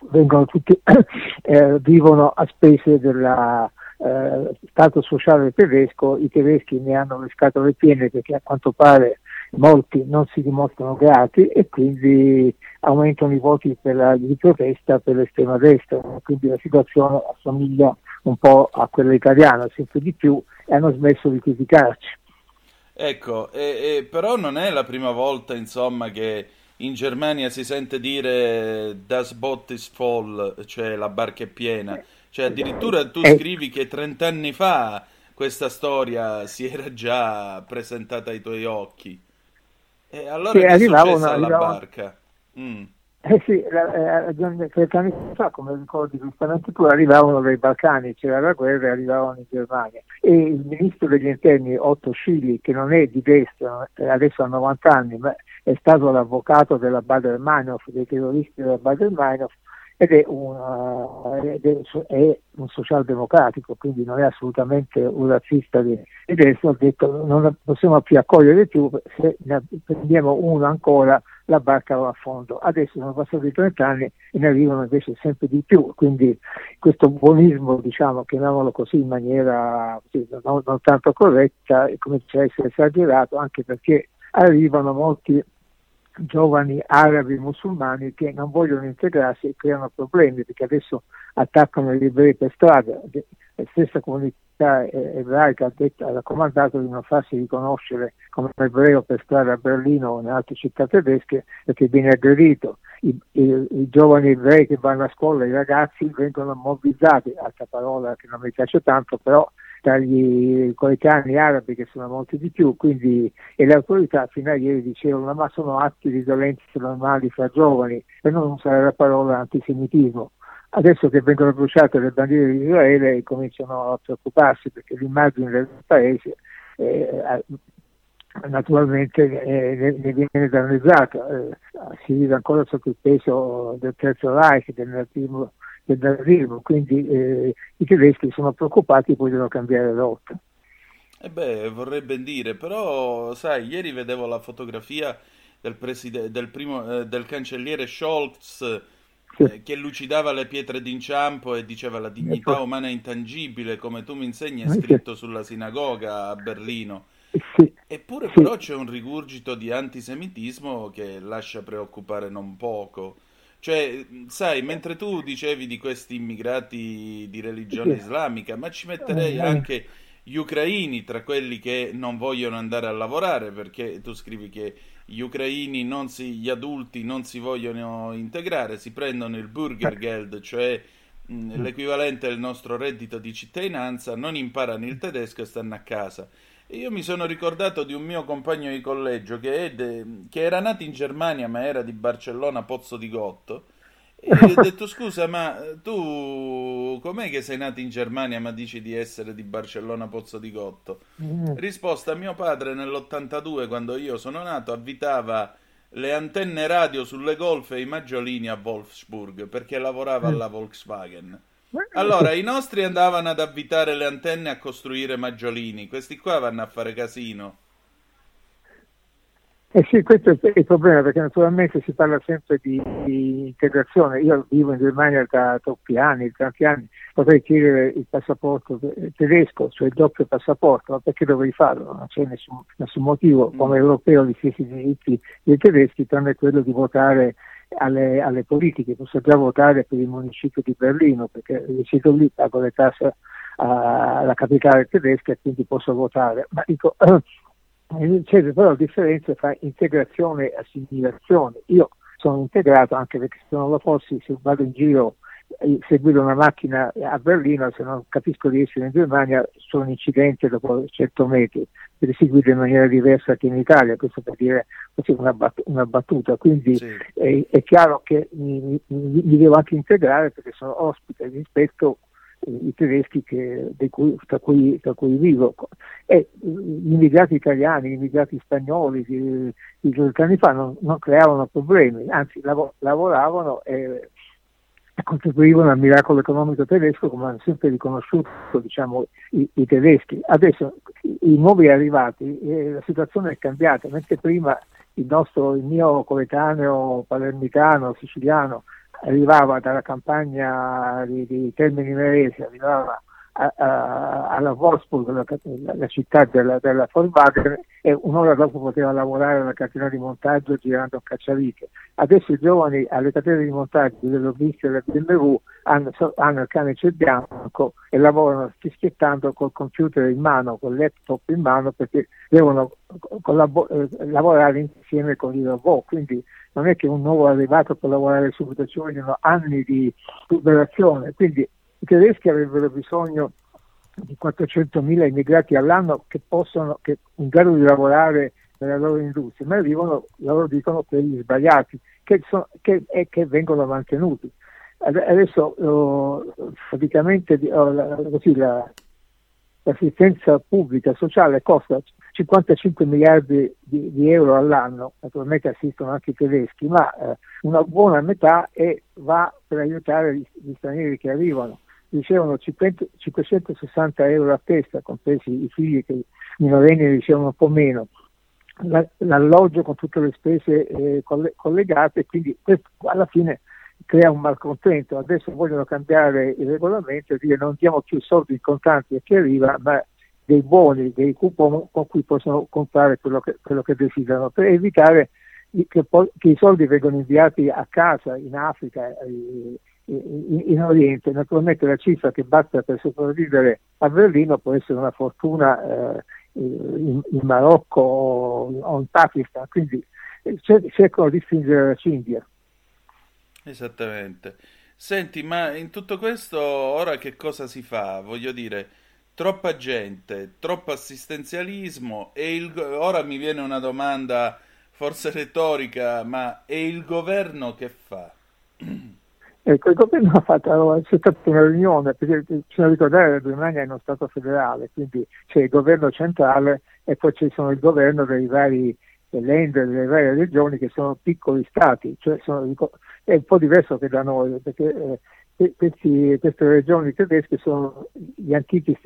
vengono tutti, <coughs> eh, vivono a spese dello eh, Stato sociale tedesco, i tedeschi ne hanno le scatole piene perché a quanto pare molti non si dimostrano grati e quindi aumentano i voti per la, di protesta per l'estrema destra, quindi la situazione assomiglia un po' a quella italiana, sempre di più, e hanno smesso di criticarci. Ecco, e, e, però non è la prima volta, insomma, che in Germania si sente dire Das Boot is voll, cioè la barca è piena. Cioè addirittura tu scrivi che 30 anni fa questa storia si era già presentata ai tuoi occhi. E allora Sì, che è successo alla arrivavano- barca? Mm. Eh sì, la- eh, 30 anni fa, come ricordi giustamente tu, arrivavano dai Balcani, c'era la guerra e arrivavano in Germania. E il ministro degli interni, Otto Schily, che non è di destra, eh, adesso ha 90 anni, ma è stato l'avvocato della Bader-Meinhof, dei terroristi della Bader-Meinhof, ed è un, eh, ed è un socialdemocratico, quindi non è assolutamente un razzista di destra, ha detto non possiamo più accogliere più, se ne prendiamo uno ancora la barca va a fondo. Adesso sono passati 30 anni e ne arrivano invece sempre di più, quindi questo buonismo, diciamo, chiamiamolo così in maniera non, non tanto corretta, comincia a essere esagerato anche perché arrivano molti giovani arabi musulmani che non vogliono integrarsi e creano problemi perché adesso attaccano gli ebrei per strada. La stessa comunità ebraica ha, detto, ha raccomandato di non farsi riconoscere come ebreo per strada a Berlino o in altre città tedesche perché viene aggredito. I, i- i giovani ebrei che vanno a scuola, i ragazzi vengono mobbizzati, altra parola che non mi piace tanto, però dagli coetanei arabi che sono molti di più, quindi e le autorità fino a ieri dicevano ma sono atti di violenza normali fra giovani per non usare la parola antisemitismo. Adesso che vengono bruciate le bandiere di Israele cominciano a preoccuparsi perché l'immagine del paese eh, naturalmente eh, ne, viene danneggiata, eh, si vive ancora sotto il peso del Terzo Reich, del nazismo, del nazismo quindi eh, i tedeschi sono preoccupati e vogliono cambiare rotta. E beh, vorrei ben dire, però sai, ieri vedevo la fotografia del, preside- del, primo, eh, del cancelliere Scholz sì. eh, che lucidava le pietre d'inciampo e diceva la dignità ecco. umana è intangibile, come tu mi insegni, è scritto sulla sinagoga a Berlino. Eppure però c'è un rigurgito di antisemitismo che lascia preoccupare non poco. Cioè, sai, mentre tu dicevi di questi immigrati di religione islamica, ma ci metterei eh, anche gli ucraini tra quelli che non vogliono andare a lavorare, perché tu scrivi che gli ucraini, non si, gli adulti non si vogliono integrare, si prendono il Bürgergeld, cioè mh, mm. l'equivalente del nostro reddito di cittadinanza, non imparano il tedesco e stanno a casa. E io mi sono ricordato di un mio compagno di collegio che, de... che era nato in Germania ma era di Barcellona Pozzo di Gotto. E gli ho detto <laughs> scusa ma tu com'è che sei nato in Germania ma dici di essere di Barcellona Pozzo di Gotto? Mm. Risposta mio padre nell'82 quando io sono nato avvitava le antenne radio sulle golf e i maggiolini a Wolfsburg perché lavorava mm. alla Volkswagen. Allora, i nostri andavano ad avvitare le antenne a costruire maggiolini, questi qua vanno a fare casino. Eh sì, questo è il problema, perché naturalmente si parla sempre di, di integrazione. Io vivo in Germania da troppi anni, tanti anni, potrei chiedere il passaporto tedesco, cioè il doppio passaporto, ma perché dovrei farlo? Non c'è nessun, nessun motivo mm. come europeo di stessi diritti dei tedeschi, tranne quello di votare alle, alle, politiche, posso già votare per il municipio di Berlino perché risido lì, pago le tasse alla capitale tedesca e quindi posso votare. Ma dico, <clears throat> c'è però la differenza tra integrazione e assimilazione. Io sono integrato anche perché se non lo fossi, se vado in giro seguire una macchina a Berlino, se non capisco di essere in Germania, sono un incidente dopo 100 metri, per seguire in maniera diversa che in Italia, questo per dire una, bat- una battuta, quindi sì. è, è, chiaro che mi, mi, mi, devo anche integrare perché sono ospite rispetto ai tedeschi che, cui, tra, cui, tra, cui, vivo e gli immigrati italiani, gli immigrati spagnoli di, di 20 anni fa non, non creavano problemi, anzi lav- lavoravano e <laughs> contribuivano al miracolo economico tedesco come hanno sempre riconosciuto diciamo, i, i, tedeschi. Adesso i nuovi arrivati, eh, la situazione è cambiata, mentre prima il, nostro, il mio coetaneo palermitano, siciliano, arrivava dalla campagna di, di Termini Merese, arrivava alla Wolfsburg, la, la, la città della, della Volkswagen, e un'ora dopo poteva lavorare alla catena di montaggio girando a cacciavite. Adesso i giovani alle catene di montaggio delle lobbyisti della BMW hanno, hanno il camice bianco e lavorano fischiettando col computer in mano, col laptop in mano perché devono collabor- eh, lavorare insieme con i robot, quindi non è che un nuovo arrivato può lavorare subito, ci vogliono anni di superazione, quindi i tedeschi avrebbero bisogno di 400.000 immigrati all'anno che possono, che in grado di lavorare nella loro industria, ma arrivano, loro dicono quelli sbagliati, che, sono, che, e che vengono mantenuti. Adesso oh, praticamente oh, così, la, l'assistenza pubblica sociale costa 55 miliardi di, di, euro all'anno, naturalmente assistono anche i tedeschi, ma eh, una buona metà è, va per aiutare gli, gli stranieri che arrivano ricevono 560 euro a testa, compresi i figli che minorenni ricevono un po' meno, l'alloggio con tutte le spese eh, collegate, quindi questo alla fine crea un malcontento. Adesso vogliono cambiare il regolamento e dire non diamo più soldi in contanti a chi arriva, ma dei buoni, dei coupon con cui possono comprare quello che, quello che desiderano, per evitare che, che, i soldi vengano inviati a casa in Africa, eh, in, in, Oriente. Naturalmente la cifra che basta per sopravvivere a Berlino può essere una fortuna eh, in, in, Marocco o in Pakistan, quindi eh, cercano di spingere la cinghia. Esattamente. Senti, ma in tutto questo ora che cosa si fa? Voglio dire, troppa gente, troppo assistenzialismo e il, ora mi viene una domanda forse retorica, ma è il governo che fa? <clears throat> Ecco, il governo ha fatto, c'è stata una riunione, perché bisogna ricordare che la Germania è uno Stato federale, quindi c'è il governo centrale e poi ci sono il governo dei vari Länder, delle varie regioni che sono piccoli stati, cioè sono, è un po' diverso che da noi, perché eh, questi, queste regioni tedesche sono gli antichi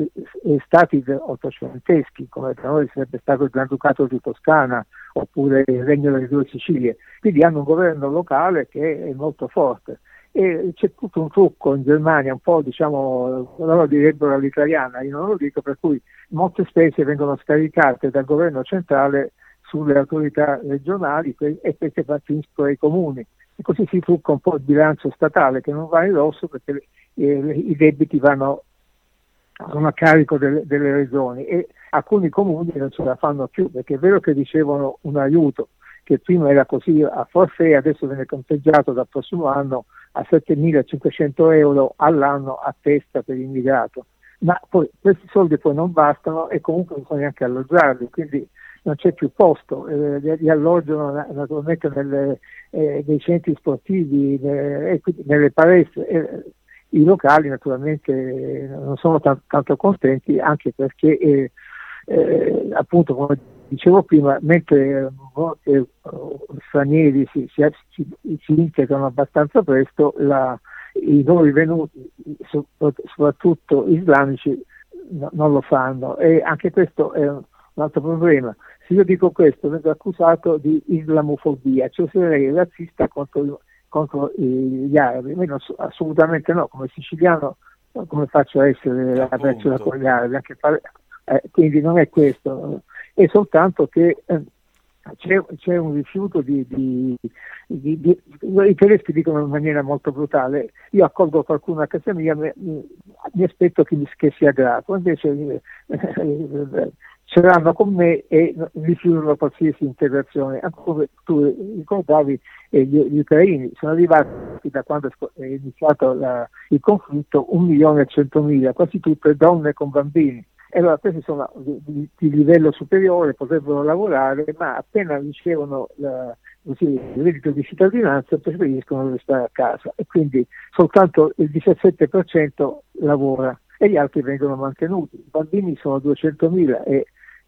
stati ottocenteschi, come da noi sarebbe stato il Granducato di Toscana oppure il Regno delle Due Sicilie, quindi hanno un governo locale che è molto forte e c'è tutto un trucco in Germania, un po' diciamo, loro direbbero all'italiana, io non lo dico, per cui molte spese vengono scaricate dal governo centrale sulle autorità regionali e queste partiscono ai comuni. E così si trucca un po' il bilancio statale che non va in rosso perché eh, i debiti vanno sono a carico delle, delle, regioni e alcuni comuni non ce la fanno più perché è vero che ricevono un aiuto che prima era così a forfè, adesso viene conteggiato dal prossimo anno a 7.500 euro all'anno a testa per immigrato, ma poi questi soldi poi non bastano e comunque bisogna anche alloggiarli, quindi non c'è più posto, eh, li alloggiano naturalmente nelle, eh, nei centri sportivi, eh, nelle palestre. Eh, I locali naturalmente non sono t- tanto contenti anche perché eh, eh, appunto come dicevo prima, mentre molti stranieri si, si, si, integrano abbastanza presto, la, i nuovi venuti, soprattutto islamici, no, non lo fanno e anche questo è un altro problema. Se io dico questo vengo accusato di islamofobia, cioè sarei razzista contro, contro gli arabi. Io assolutamente no, come siciliano come faccio a essere aperto con gli arabi? Fare, eh, quindi non è questo, è soltanto che eh, c'è, c'è, un rifiuto di, di, di, di, i tedeschi dicono in maniera molto brutale io accolgo qualcuno a casa mia mi, mi aspetto che, che sia grato invece eh, eh ce l'hanno con me e rifiutano qualsiasi integrazione. Come tu ricordavi, eh, gli, gli, ucraini sono arrivati da quando è iniziato la, il conflitto un milione e centomila, quasi tutte donne con bambini. E allora questi sono di, di livello superiore, potrebbero lavorare, ma appena ricevono la, così, il reddito di cittadinanza preferiscono restare a casa e quindi soltanto il 17% lavora e gli altri vengono mantenuti. I bambini sono 200.000 e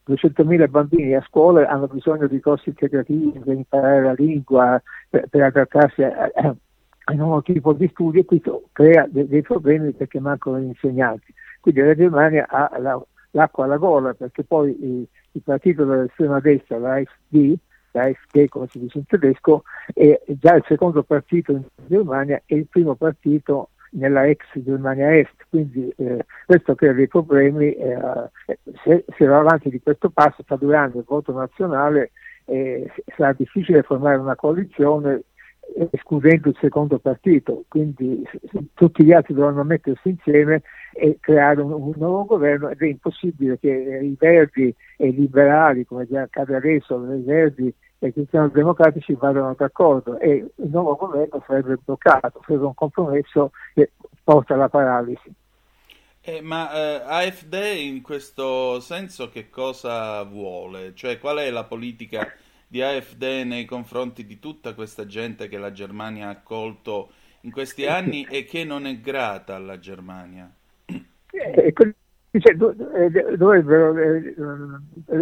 200.000 bambini a scuola hanno bisogno di corsi integrativi per imparare la lingua, per, per adattarsi a, a, a, un nuovo tipo di studio e questo crea de, dei problemi perché mancano gli insegnanti. Quindi la Germania ha la, l'acqua alla gola perché poi il, il partito dell'estrema destra, l'AfD, l'AfD come si dice in tedesco, è già il secondo partito in Germania e il primo partito nella ex Germania Est, quindi eh, questo crea dei problemi, eh, se, se, va avanti di questo passo sta durando il voto nazionale eh, sarà difficile formare una coalizione escludendo il secondo partito, quindi tutti gli altri dovranno mettersi insieme e creare un, un, nuovo governo ed è impossibile che i verdi e i liberali, come già accade adesso, i verdi e i cristiani democratici vadano d'accordo e il nuovo governo sarebbe bloccato, sarebbe un compromesso che porta alla paralisi. Eh, ma eh, AFD in questo senso che cosa vuole? Cioè qual è la politica di AFD nei confronti di tutta questa gente che la Germania ha accolto in questi anni e che non è grata alla Germania? Eh, cioè, dovrebbero eh,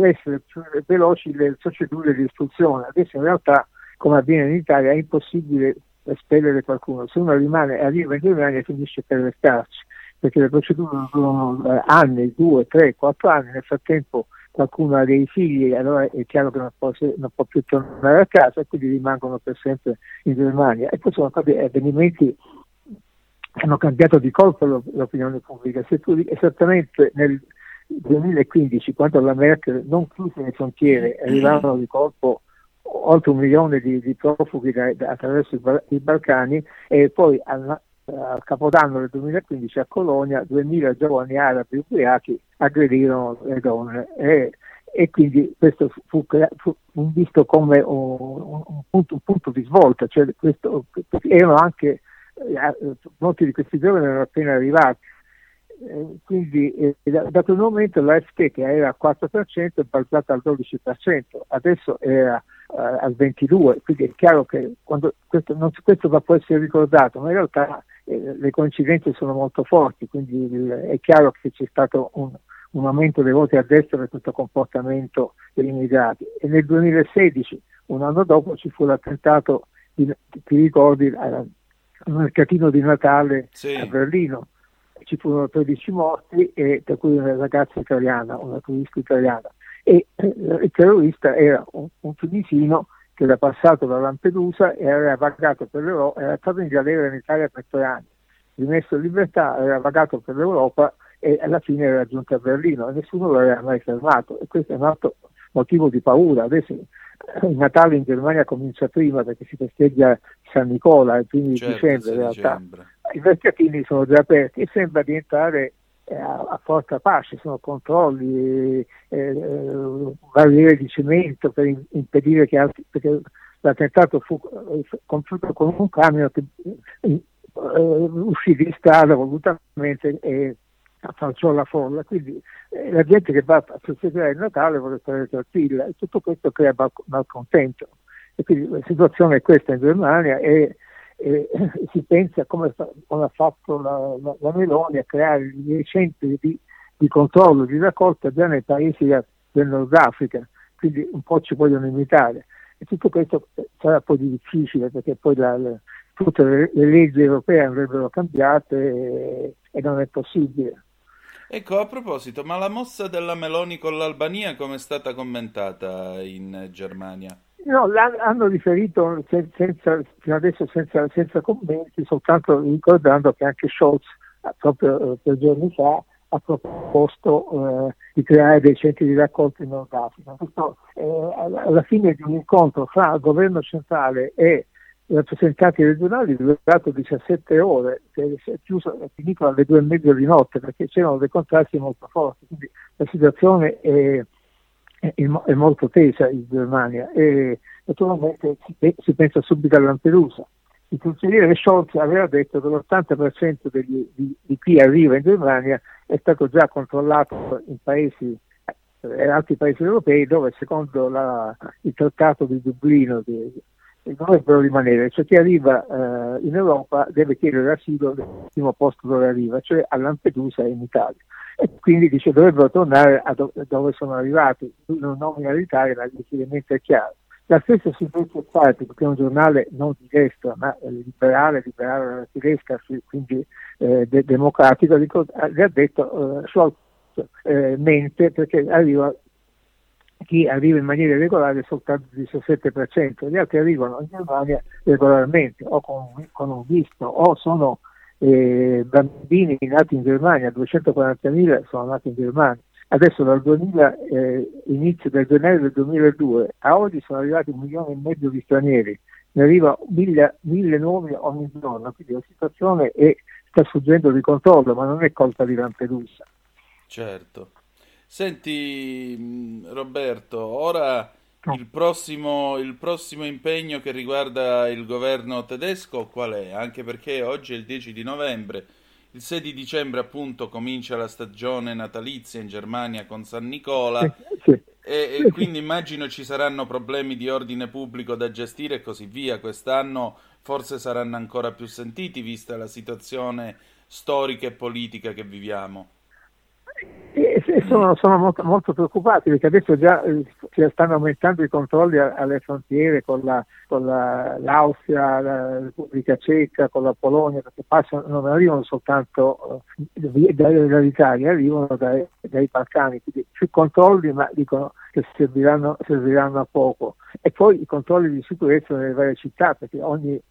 essere veloci le procedure di istruzione. Adesso in realtà, come avviene in Italia, è impossibile espellere qualcuno. Se uno rimane, arriva in Germania finisce per restarci, perché le procedure durano eh, anni, due, tre, quattro anni, nel frattempo qualcuno ha dei figli, allora è chiaro che non può, non può più tornare a casa e quindi rimangono per sempre in Germania. E poi sono stati avvenimenti hanno cambiato di colpo l'opinione pubblica. Se tu esattamente nel 2015, quando la Merkel non chiuse le frontiere, arrivavano di colpo oltre un milione di, di profughi da, da, attraverso i, i, Balcani e poi al, al, Capodanno del 2015 a Colonia 2000 giovani arabi ubriachi aggredirono le donne. E, e quindi questo fu, fu, visto come un, un, punto, un, punto, di svolta, cioè questo, erano anche eh, molti di questi giovani erano appena arrivati. Eh, quindi eh, da, quel momento l'AFT che era al 4% è balzata al 12%, adesso era al 22%, quindi è chiaro che quando, questo, non, questo va può essere ricordato, ma in realtà eh, le coincidenze sono molto forti, quindi il, è chiaro che c'è stato un, un aumento dei voti a destra per questo comportamento degli immigrati. E nel 2016, un anno dopo, ci fu l'attentato, di, ti ricordi, al mercatino di Natale sì. a Berlino. Ci furono 13 morti, e, tra cui una ragazza italiana, una turista italiana. E eh, il terrorista era un, un tunisino che era passato da Lampedusa e aveva vagato per l'Europa, era stato in galera in Italia per tre anni, rimesso in libertà, aveva vagato per l'Europa e alla fine era giunto a Berlino e nessuno lo aveva mai fermato e questo è un altro motivo di paura. Adesso il Natale in Germania comincia prima perché si festeggia San Nicola il primo certo, di dicembre in realtà. Dicembre. I mercatini sono già aperti e sembra diventare eh, a, forza pace, sono controlli, eh, eh, barriere di cemento per impedire che altri, perché l'attentato fu eh, compiuto con un camion che eh, uscì di strada volutamente e falciò la folla, quindi eh, la gente che va a festeggiare il Natale vuole stare tranquilla e tutto questo crea malcontento. E quindi la situazione è questa in Germania e, e <laughs> si pensa come, come ha fatto la, la, la, Meloni a creare dei centri di, di, controllo, di raccolta già nei paesi del Nord Africa, quindi un po' ci vogliono imitare. E tutto questo sarà poi difficile perché poi la, la, tutte le, le, leggi europee andrebbero cambiate e, e non è possibile. Ecco, a proposito, ma la mossa della Meloni con l'Albania come è stata commentata in Germania? No, hanno riferito senza, fino adesso senza, senza, commenti, soltanto ricordando che anche Scholz, eh, proprio eh, per giorni fa, ha proposto eh, di creare dei centri di raccolta in Nord Africa. Questo, eh, alla fine di un incontro fra il governo centrale e rappresentanti regionali è durato 17 ore, che è chiuso, è finito alle due e mezza di notte perché c'erano dei contrasti molto forti, quindi la situazione è, è, molto tesa in Germania e naturalmente si, pensa subito a Lampedusa. Il consigliere Scholz aveva detto che l'80% degli, di, di, chi arriva in Germania è stato già controllato in paesi eh, altri paesi europei dove secondo la, il trattato di Dublino di, dovrebbero rimanere, cioè chi arriva eh, in Europa deve chiedere asilo nel primo posto dove arriva, cioè a Lampedusa in Italia. E quindi dice dovrebbero tornare a do- dove sono arrivati, non nomina l'Italia, ma il riferimento è chiaro. La stessa Silvestro Sparti, che è un giornale non di destra, ma eh, liberale, liberale tedesca, quindi eh, de- democratico, dico, gli ha detto eh, Scholz eh, mente perché arriva chi arriva in maniera regolare è soltanto il 17%, gli altri arrivano in Germania regolarmente o con, con un visto o sono eh, bambini nati in Germania, 240.000 sono nati in Germania. Adesso dal 2000, eh, inizio del gennaio del 2002 a oggi sono arrivati un milione e mezzo di stranieri, ne arriva mille, mille nuovi ogni giorno, quindi la situazione è, sta sfuggendo di controllo, ma non è colpa di Lampedusa. Certo. Senti Roberto, ora il prossimo, il prossimo, impegno che riguarda il governo tedesco qual è? Anche perché oggi è il 10 di novembre, il 6 di dicembre appunto comincia la stagione natalizia in Germania con San Nicola sì, sì. E, e, quindi immagino ci saranno problemi di ordine pubblico da gestire e così via. Quest'anno forse saranno ancora più sentiti vista la situazione storica e politica che viviamo. E, sono, sono molto, molto, preoccupati perché adesso già eh, stanno aumentando i controlli alle frontiere con, la, con la, l'Austria, la Repubblica Ceca, con la Polonia, perché passano, non arrivano soltanto eh, dall'Italia, arrivano dai, dai, Balcani, quindi più controlli ma dicono che serviranno, serviranno a poco. E poi i controlli di sicurezza nelle varie città, perché ogni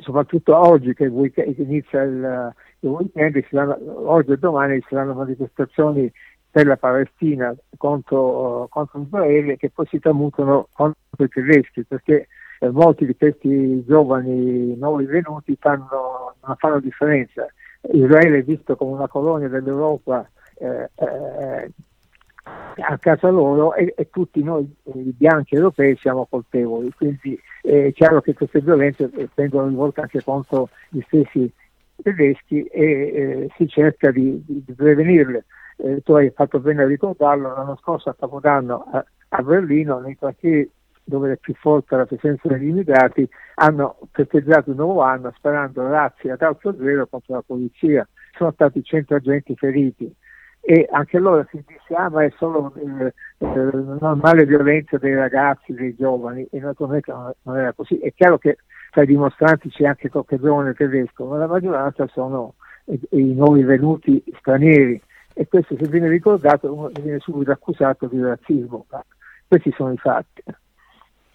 soprattutto oggi che, inizia il, il weekend, saranno, oggi e domani ci saranno manifestazioni per la Palestina contro, contro Israele che poi si tramutano contro i tedeschi perché eh, molti di questi giovani nuovi venuti fanno, non fanno differenza. Israele è visto come una colonia dell'Europa eh, eh, a casa loro e, e tutti noi i bianchi europei siamo colpevoli, quindi è chiaro che queste violenze vengono rivolte anche contro gli stessi tedeschi e eh, si cerca di, di, di prevenirle. Eh, tu hai fatto bene a ricordarlo, l'anno scorso a Capodanno a, a Berlino, nei quartieri dove è più forte la presenza degli immigrati, hanno festeggiato il nuovo anno sparando razzi ad alto zero contro la polizia. Sono stati 100 agenti feriti e anche allora si dice ah ma è solo eh, eh, normale violenza dei ragazzi, dei giovani e naturalmente non, era così. È chiaro che tra i dimostranti c'è anche qualche giovane tedesco, ma la maggioranza sono i, i nuovi venuti stranieri e questo se viene ricordato viene subito accusato di razzismo, ma questi sono i fatti.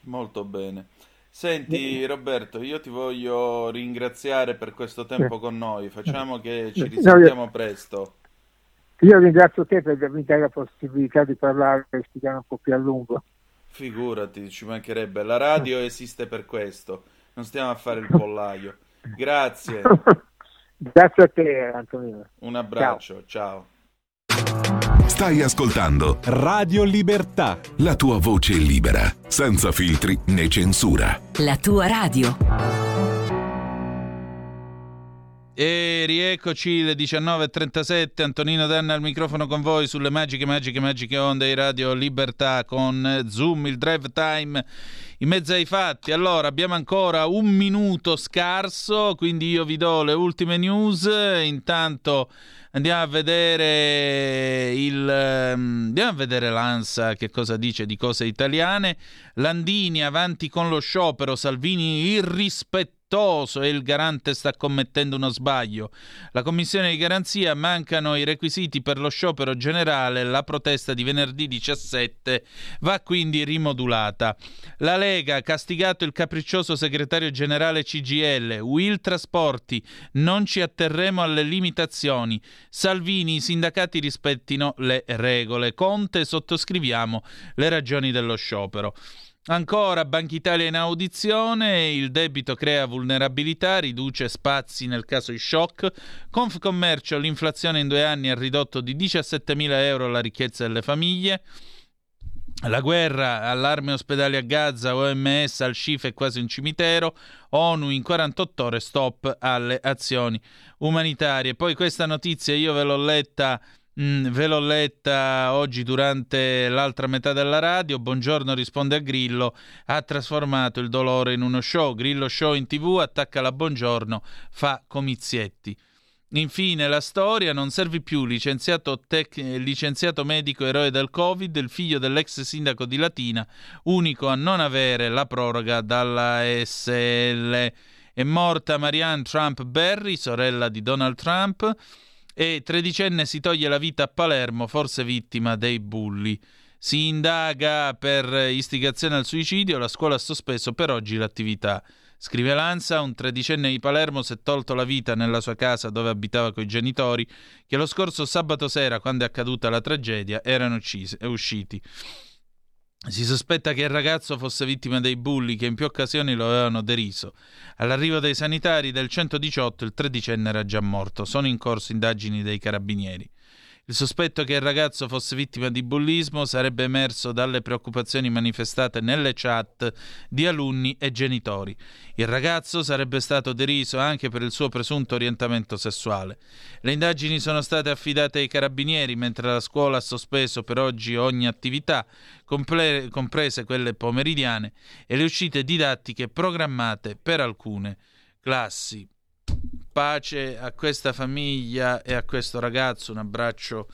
Molto bene. Senti Roberto, io ti voglio ringraziare per questo tempo con noi, facciamo che ci risentiamo presto. Io ringrazio te per avermi dato la possibilità di parlare e spiegare un po' più a lungo. Figurati, ci mancherebbe. La radio esiste per questo, non stiamo a fare il pollaio. Grazie. <laughs> Grazie a te Antonino. Un abbraccio, ciao. ciao. Stai ascoltando Radio Libertà. La tua voce libera, senza filtri né censura. La tua radio. E rieccoci le 19.37, Antonino Danna al microfono con voi sulle magiche, magiche, magiche onde di Radio Libertà con Zoom, il drive time in mezzo ai fatti. Allora, abbiamo ancora un minuto scarso, quindi io vi do le ultime news. Intanto andiamo a vedere il ehm, andiamo a vedere l'ANSA che cosa dice di cose italiane. Landini avanti con lo sciopero, Salvini irrispettoso rispettoso e il garante sta commettendo uno sbaglio. La commissione di garanzia mancano i requisiti per lo sciopero generale, la protesta di venerdì 17 va quindi rimodulata. La Lega ha castigato il capriccioso segretario generale CGL, Will Trasporti, non ci atterremo alle limitazioni. Salvini, i sindacati rispettino le regole. Conte, sottoscriviamo le ragioni dello sciopero. Ancora, Banca Italia in audizione, il debito crea vulnerabilità, riduce spazi nel caso di shock. Confcommercio, l'inflazione in due anni ha ridotto di 17.000 euro la ricchezza delle famiglie. La guerra, allarme ospedali a Gaza, OMS al Shif è quasi un cimitero, ONU in 48 ore stop alle azioni umanitarie. Poi questa notizia io ve l'ho letta Mm, ve l'ho letta oggi durante l'altra metà della radio. Buongiorno risponde a Grillo. Ha trasformato il dolore in uno show. Grillo show in tv, attacca la buongiorno, fa comizietti. Infine la storia, non serve più licenziato, tec- licenziato medico eroe del Covid, il figlio dell'ex sindaco di Latina, unico a non avere la proroga dalla SL. È morta Marianne Trump Berry, sorella di Donald Trump e tredicenne si toglie la vita a Palermo, forse vittima dei bulli. Si indaga per istigazione al suicidio, la scuola ha sospeso per oggi l'attività. Scrive Lanza, un tredicenne di Palermo si è tolto la vita nella sua casa dove abitava coi genitori, che lo scorso sabato sera, quando è accaduta la tragedia, erano uccisi, usciti. Si sospetta che il ragazzo fosse vittima dei bulli che in più occasioni lo avevano deriso. All'arrivo dei sanitari del 118 il tredicenne era già morto. Sono in corso indagini dei carabinieri. Il sospetto che il ragazzo fosse vittima di bullismo sarebbe emerso dalle preoccupazioni manifestate nelle chat di alunni e genitori. Il ragazzo sarebbe stato deriso anche per il suo presunto orientamento sessuale. Le indagini sono state affidate ai carabinieri mentre la scuola ha sospeso per oggi ogni attività, comple- comprese quelle pomeridiane, e le uscite didattiche programmate per alcune classi pace a questa famiglia e a questo ragazzo, un abbraccio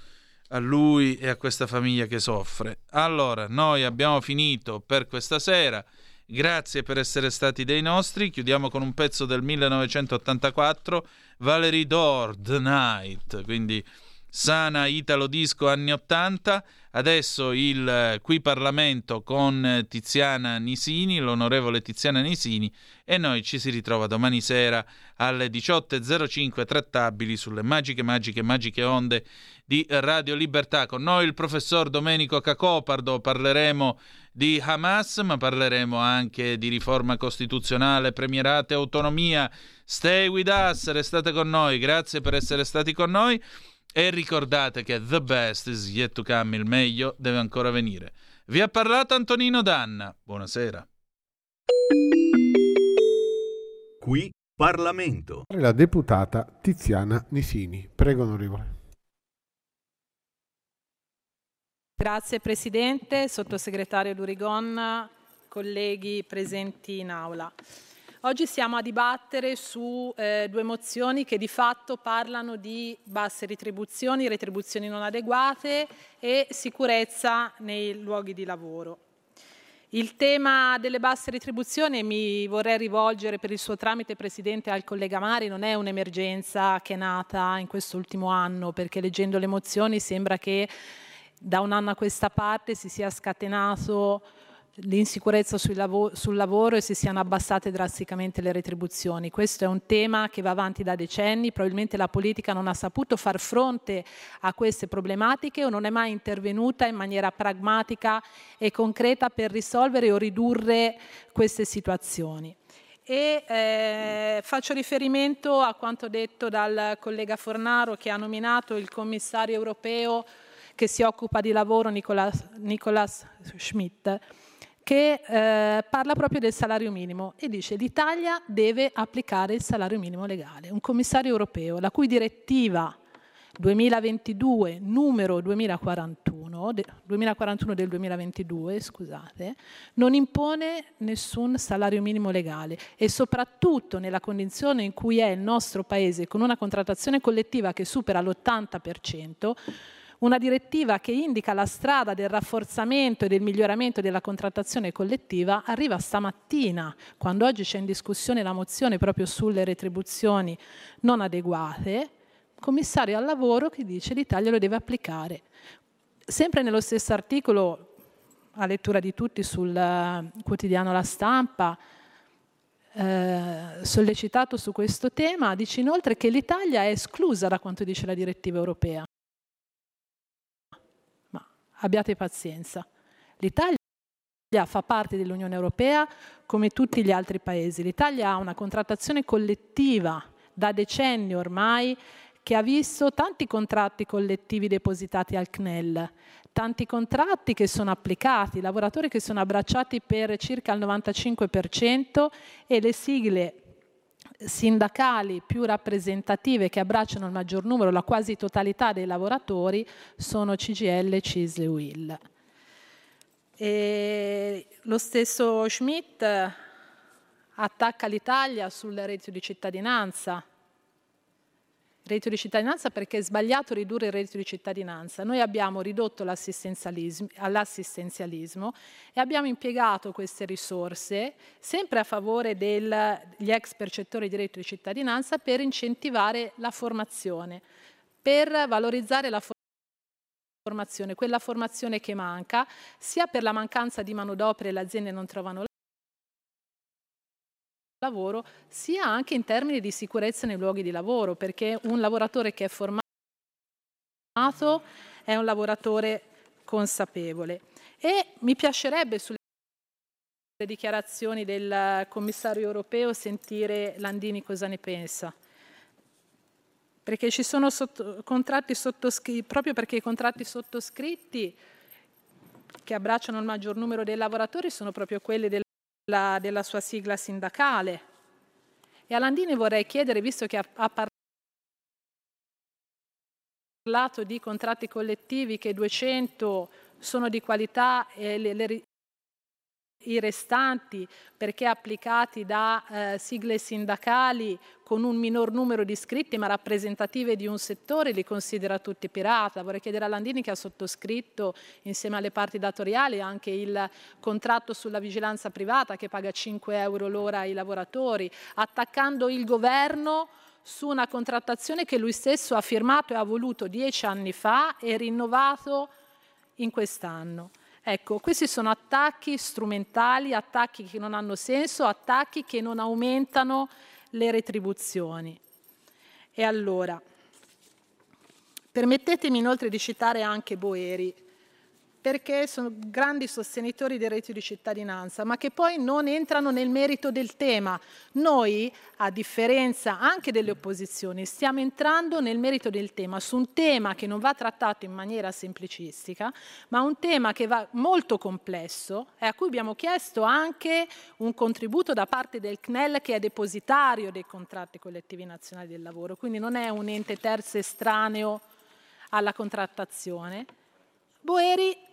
a lui e a questa famiglia che soffre. Allora, noi abbiamo finito per questa sera. Grazie per essere stati dei nostri. Chiudiamo con un pezzo del 1984, Valerie Dor, The Night, quindi sana italo disco anni 80. Adesso il eh, qui Parlamento con Tiziana Nisini, l'onorevole Tiziana Nisini, e noi ci si ritrova domani sera alle 18.05 trattabili sulle magiche, magiche, magiche onde di Radio Libertà. Con noi il professor Domenico Cacopardo parleremo di Hamas, ma parleremo anche di riforma costituzionale, premierate, autonomia. Stay with us, restate con noi, grazie per essere stati con noi. E ricordate che the best is yet to come, il meglio deve ancora venire. Vi ha parlato Antonino Danna. Buonasera. Qui Parlamento. La deputata Tiziana Nisini. Prego, onorevole. Grazie Presidente, Sottosegretario Lurigon, colleghi presenti in aula. Oggi siamo a dibattere su eh, due mozioni che di fatto parlano di basse retribuzioni, retribuzioni non adeguate e sicurezza nei luoghi di lavoro. Il tema delle basse retribuzioni, mi vorrei rivolgere per il suo tramite, Presidente, al collega Mari, non è un'emergenza che è nata in quest'ultimo anno, perché leggendo le mozioni sembra che da un anno a questa parte si sia scatenato l'insicurezza sul, lav- sul lavoro e si siano abbassate drasticamente le retribuzioni. Questo è un tema che va avanti da decenni, probabilmente la politica non ha saputo far fronte a queste problematiche o non è mai intervenuta in maniera pragmatica e concreta per risolvere o ridurre queste situazioni. E eh, faccio riferimento a quanto detto dal collega Fornaro che ha nominato il commissario europeo che si occupa di lavoro Nicolas, Nicolas Schmidt che eh, parla proprio del salario minimo e dice l'Italia deve applicare il salario minimo legale. Un commissario europeo, la cui direttiva 2022 numero 2041, de, 2041 del 2022, scusate, non impone nessun salario minimo legale e soprattutto nella condizione in cui è il nostro paese con una contrattazione collettiva che supera l'80%, una direttiva che indica la strada del rafforzamento e del miglioramento della contrattazione collettiva arriva stamattina, quando oggi c'è in discussione la mozione proprio sulle retribuzioni non adeguate, commissario al lavoro che dice l'Italia lo deve applicare. Sempre nello stesso articolo, a lettura di tutti sul eh, quotidiano La Stampa, eh, sollecitato su questo tema, dice inoltre che l'Italia è esclusa da quanto dice la direttiva europea abbiate pazienza. L'Italia fa parte dell'Unione Europea come tutti gli altri paesi. L'Italia ha una contrattazione collettiva da decenni ormai che ha visto tanti contratti collettivi depositati al CNEL, tanti contratti che sono applicati, lavoratori che sono abbracciati per circa il 95% e le sigle sindacali più rappresentative che abbracciano il maggior numero, la quasi totalità dei lavoratori, sono CGL, CISL e UIL. E lo stesso Schmidt attacca l'Italia sul reddito di cittadinanza, reddito di cittadinanza perché è sbagliato ridurre il reddito di cittadinanza. Noi abbiamo ridotto l'assistenzialismo, e abbiamo impiegato queste risorse sempre a favore degli ex percettori di reddito di cittadinanza per incentivare la formazione, per valorizzare la formazione, quella formazione che manca, sia per la mancanza di manodopera e le aziende non trovano lavoro, sia anche in termini di sicurezza nei luoghi di lavoro, perché un lavoratore che è formato è un lavoratore consapevole. E mi piacerebbe sulle dichiarazioni del commissario europeo sentire Landini cosa ne pensa. Perché ci sono sotto, contratti sottoscritti, proprio perché i contratti sottoscritti che abbracciano il maggior numero dei lavoratori sono proprio quelli del la, della sua sigla sindacale. E a Landini vorrei chiedere, visto che ha, ha parlato di contratti collettivi, che 200 sono di qualità e le, le, i restanti perché applicati da eh, sigle sindacali con un minor numero di iscritti ma rappresentative di un settore li considera tutti pirata. Vorrei chiedere a Landini che ha sottoscritto insieme alle parti datoriali anche il contratto sulla vigilanza privata che paga 5 euro l'ora ai lavoratori, attaccando il governo su una contrattazione che lui stesso ha firmato e ha voluto dieci anni fa e rinnovato in quest'anno. Ecco, questi sono attacchi strumentali, attacchi che non hanno senso, attacchi che non aumentano le retribuzioni. E allora, permettetemi inoltre di citare anche Boeri. Perché sono grandi sostenitori del reddito di cittadinanza, ma che poi non entrano nel merito del tema. Noi, a differenza anche delle opposizioni, stiamo entrando nel merito del tema, su un tema che non va trattato in maniera semplicistica, ma un tema che va molto complesso e a cui abbiamo chiesto anche un contributo da parte del CNEL che è depositario dei contratti collettivi nazionali del lavoro, quindi non è un ente terzo estraneo alla contrattazione. Boeri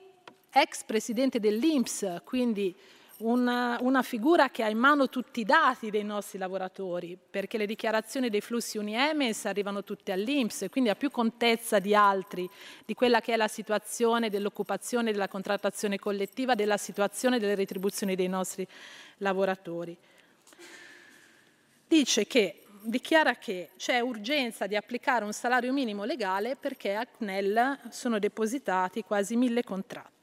ex presidente dell'Inps, quindi una, una, figura che ha in mano tutti i dati dei nostri lavoratori, perché le dichiarazioni dei flussi Uniemes arrivano tutte all'Inps, quindi ha più contezza di altri di quella che è la situazione dell'occupazione, della contrattazione collettiva, della situazione delle retribuzioni dei nostri lavoratori. Dice che dichiara che c'è urgenza di applicare un salario minimo legale perché a CNEL sono depositati quasi mille contratti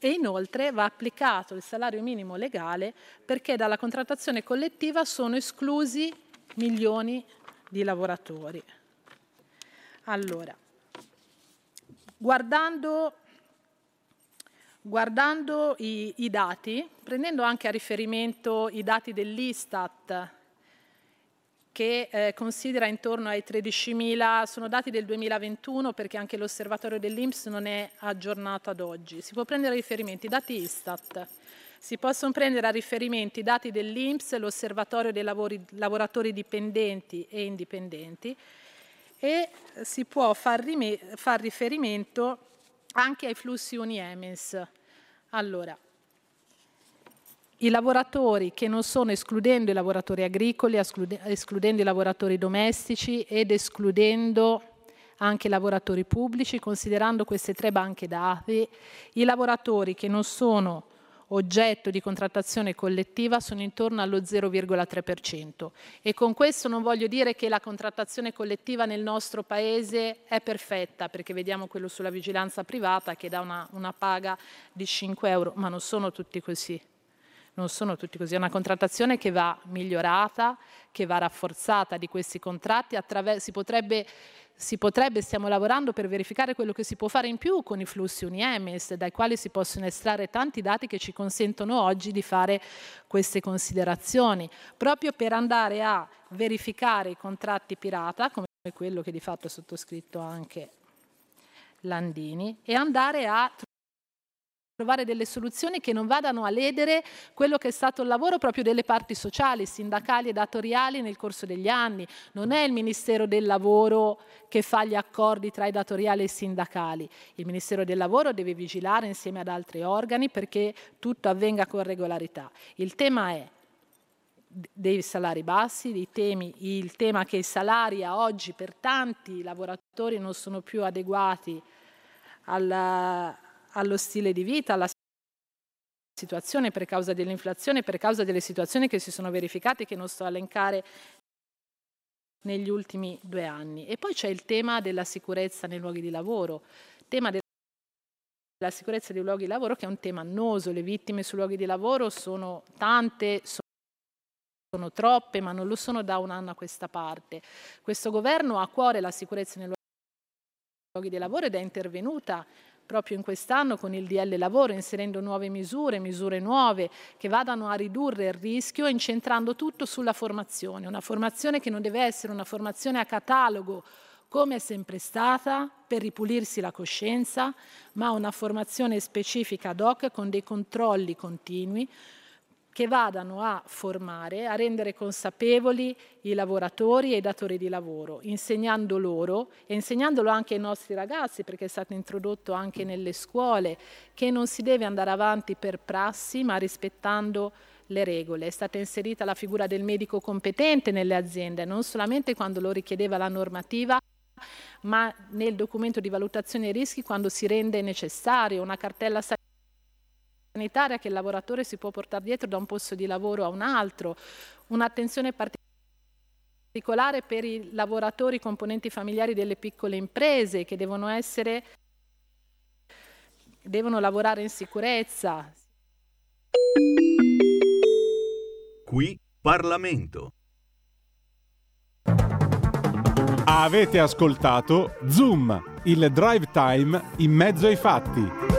e inoltre va applicato il salario minimo legale perché dalla contrattazione collettiva sono esclusi milioni di lavoratori. Allora, guardando, guardando i, i dati, prendendo anche a riferimento i dati dell'Istat che eh, considera intorno ai 13.000, sono dati del 2021 perché anche l'osservatorio dell'Inps non è aggiornato ad oggi. Si può prendere a riferimento i dati Istat, si possono prendere a riferimento i dati dell'Inps, l'osservatorio dei lavori, lavoratori dipendenti e indipendenti e si può far, rime, far riferimento anche ai flussi Uniemens. Allora, i lavoratori che non sono escludendo i lavoratori agricoli, escludendo i lavoratori domestici ed escludendo anche i lavoratori pubblici, considerando queste tre banche dati, i lavoratori che non sono oggetto di contrattazione collettiva sono intorno allo 0,3% e con questo non voglio dire che la contrattazione collettiva nel nostro Paese è perfetta, perché vediamo quello sulla vigilanza privata che dà una, una paga di 5 euro, ma non sono tutti così non sono tutti così, è una contrattazione che va migliorata, che va rafforzata di questi contratti, si potrebbe, si potrebbe, stiamo lavorando per verificare quello che si può fare in più con i flussi Uniemes, dai quali si possono estrarre tanti dati che ci consentono oggi di fare queste considerazioni, proprio per andare a verificare i contratti pirata, come quello che di fatto ha sottoscritto anche Landini, e andare a trovare delle soluzioni che non vadano a ledere quello che è stato il lavoro proprio delle parti sociali, sindacali e datoriali nel corso degli anni. Non è il Ministero del Lavoro che fa gli accordi tra i datoriali e i sindacali. Il Ministero del Lavoro deve vigilare insieme ad altri organi perché tutto avvenga con regolarità. Il tema è dei salari bassi, temi, il tema che i salari a oggi per tanti lavoratori non sono più adeguati alla, allo stile di vita, alla situazione per causa dell'inflazione, per causa delle situazioni che si sono verificate che non sto a elencare negli ultimi due anni. E poi c'è il tema della sicurezza nei luoghi di lavoro, tema della sicurezza dei luoghi di lavoro che è un tema annoso, le vittime sui luoghi di lavoro sono tante, sono troppe, ma non lo sono da un anno a questa parte. Questo governo ha a cuore la sicurezza nei luoghi di lavoro ed è intervenuta proprio in quest'anno con il DL Lavoro, inserendo nuove misure, misure nuove che vadano a ridurre il rischio, incentrando tutto sulla formazione, una formazione che non deve essere una formazione a catalogo come è sempre stata per ripulirsi la coscienza, ma una formazione specifica ad hoc con dei controlli continui che vadano a formare, a rendere consapevoli i lavoratori e i datori di lavoro, insegnando loro e insegnandolo anche ai nostri ragazzi, perché è stato introdotto anche nelle scuole, che non si deve andare avanti per prassi, ma rispettando le regole. È stata inserita la figura del medico competente nelle aziende, non solamente quando lo richiedeva la normativa, ma nel documento di valutazione dei rischi quando si rende necessario una cartella sanitaria sanitaria che il lavoratore si può portare dietro da un posto di lavoro a un altro, un'attenzione particolare per i lavoratori componenti familiari delle piccole imprese che devono essere devono lavorare in sicurezza. Qui Parlamento. Avete ascoltato Zoom il drive time in mezzo ai fatti.